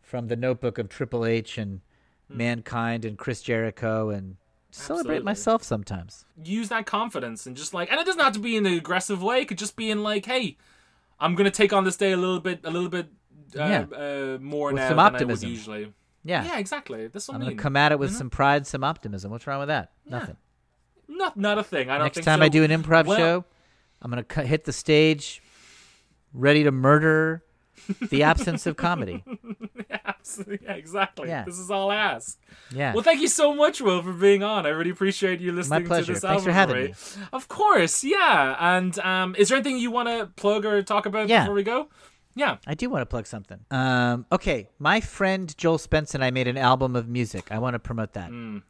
from the notebook of Triple H and Mankind and Chris Jericho and celebrate Absolutely. myself sometimes. use that confidence and just like, and it doesn't have to be in an aggressive way. It could just be in like, hey, I'm gonna take on this day a little bit, a little bit uh, Yeah. uh, more With now some than optimism. Usually. Yeah. Yeah, exactly. This I'm I gonna come at it with some pride, some optimism. What's wrong with that? Nothing. Not, not a thing. I don't Next time so. I do an improv Well, show, I'm gonna cut, hit the stage, ready to murder the absence of comedy. yeah, exactly. Yeah. This is all I ask. Yeah. Well, thank you so much, Will, for being on. I really appreciate you listening My pleasure. to this Thanks album. for having me. Of course, yeah. And um, is there anything you want to plug or talk about Yeah. before we go? Yeah. I do want to plug something. Um, okay, my friend Joel Spence and I made an album of music. I want to promote that. Mm,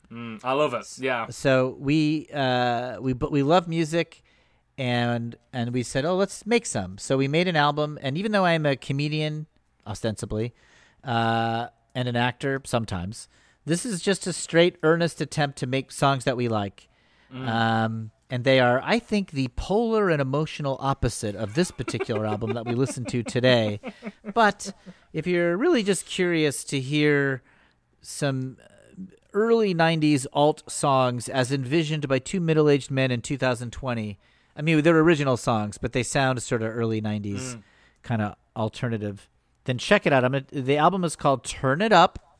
I love it. Yeah. So we uh, we but we love music, and and we said, oh, let's make some. So we made an album, and even though I'm a comedian, ostensibly, uh, and an actor sometimes, this is just a straight, earnest attempt to make songs that we like. Um, and they are, I think, the polar and emotional opposite of this particular album that we listened to today. But if you're really just curious to hear some early 90s alt songs as envisioned by two middle-aged men in 2020 i mean they're original songs but they sound sort of early 90s kind of alternative. Then check it out. I'm gonna, the album is called turn it up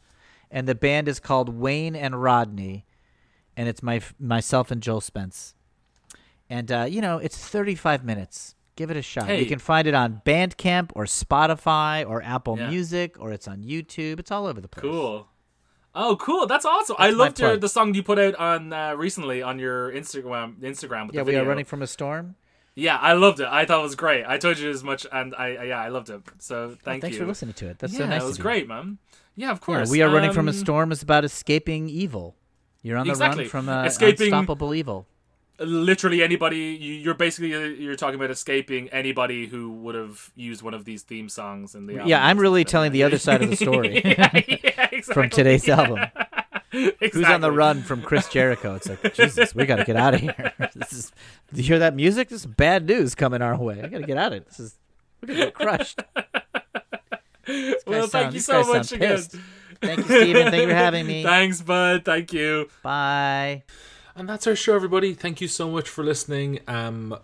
and the band is called wayne and rodney and it's my myself and joel spence. And uh, you know it's 35 minutes. Give it a shot. Hey. you can find it on bandcamp or spotify or apple Yeah. music or it's on youtube. It's all over the place. Cool. Oh, cool! That's awesome. I That's my loved your, the song you put out on uh, recently on your Instagram. Instagram with yeah the we are running from a storm Yeah, I loved it. I thought it was great. I told you as much, and I I- yeah, I loved it. So thank Thanks you. for listening to it. That's yeah, so nice. it was great, man. Yeah, of Yeah, course. we are running from a Um, storm is about escaping evil. You're on the Exactly. run from uh, Escaping- unstoppable evil. Literally anybody you, you're basically uh, you're talking about escaping anybody who would have used one of these theme songs in the album. Yeah, I'm really telling the other side of the story yeah, yeah, exactly. from today's album. Exactly. Who's on the run from Chris Jericho? It's like Jesus, we got to get out of here. This is. Do you hear that music? This is bad news coming our way. I got to get out of it. This is. We're gonna get crushed. Well, thank you so much again. pissed. Thank you, Steven. Thank you for having me. Thanks, bud. Thank you. Bye. And that's our show, everybody. Thank you so much for listening. Um, uh,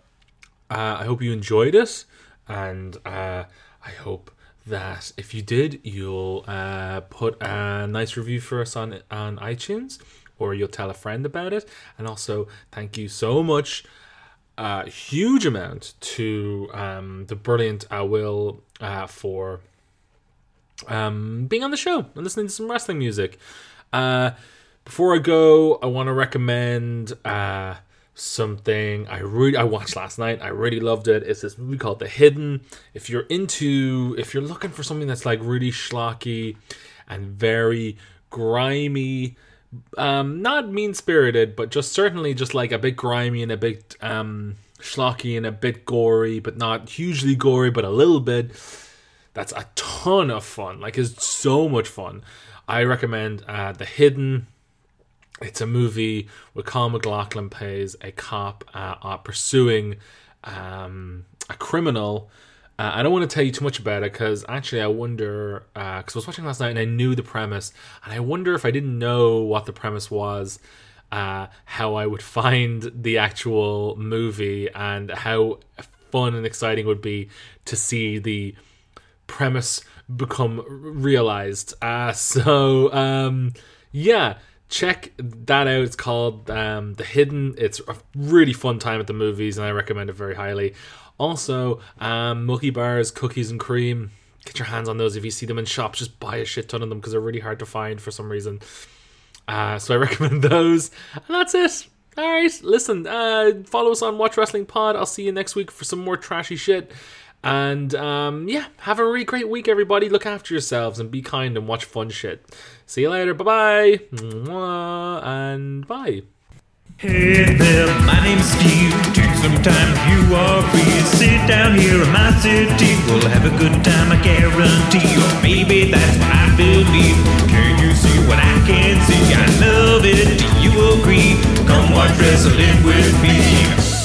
I hope you enjoyed it, and uh, I hope that if you did, you'll uh, put a nice review for us on on iTunes, or you'll tell a friend about it. And also, thank you so much, a huge amount to um, the brilliant uh, Will uh, for um, being on the show and listening to some wrestling music. Uh, before I go, I want to recommend uh, something I really I watched last night. I really loved it. It's this movie called The Hidden. If you're into, if you're looking for something that's like really schlocky and very grimy, um, not mean spirited, but just certainly just like a bit grimy and a bit um, schlocky and a bit gory, but not hugely gory, but a little bit that's a ton of fun. Like it's so much fun. I recommend uh, The Hidden. It's a movie where Kyle MacLachlan plays a cop uh, uh, pursuing um, a criminal Uh, I don't want to tell you too much about it because actually, I wonder because I was watching last night and I knew the premise, and I wonder if I didn't know what the premise was, uh, how I would find the actual movie and how fun and exciting it would be to see the premise become realized. Uh, so um, yeah, check that out. It's called um, The Hidden. It's a really fun time at the movies, and I recommend it very highly. Also, um, Milky Bars, cookies and cream. Get your hands on those if you see them in shops. Just buy a shit ton of them because they're really hard to find for some reason. Uh, so I recommend those, and that's it. All right, listen. Uh, follow us on Watch Wrestling Pod. I'll see you next week for some more trashy shit. And um, yeah, have a really great week, everybody. Look after yourselves and be kind and watch fun shit. See you later. Bye bye. And bye. Hey there, my name's Steve. Take some time you are free. Sit down here in my city. We'll have a good time, I guarantee. Or maybe that's what I believe. Can you see what I can see? I love it. Do you agree? Come watch wrestling with me.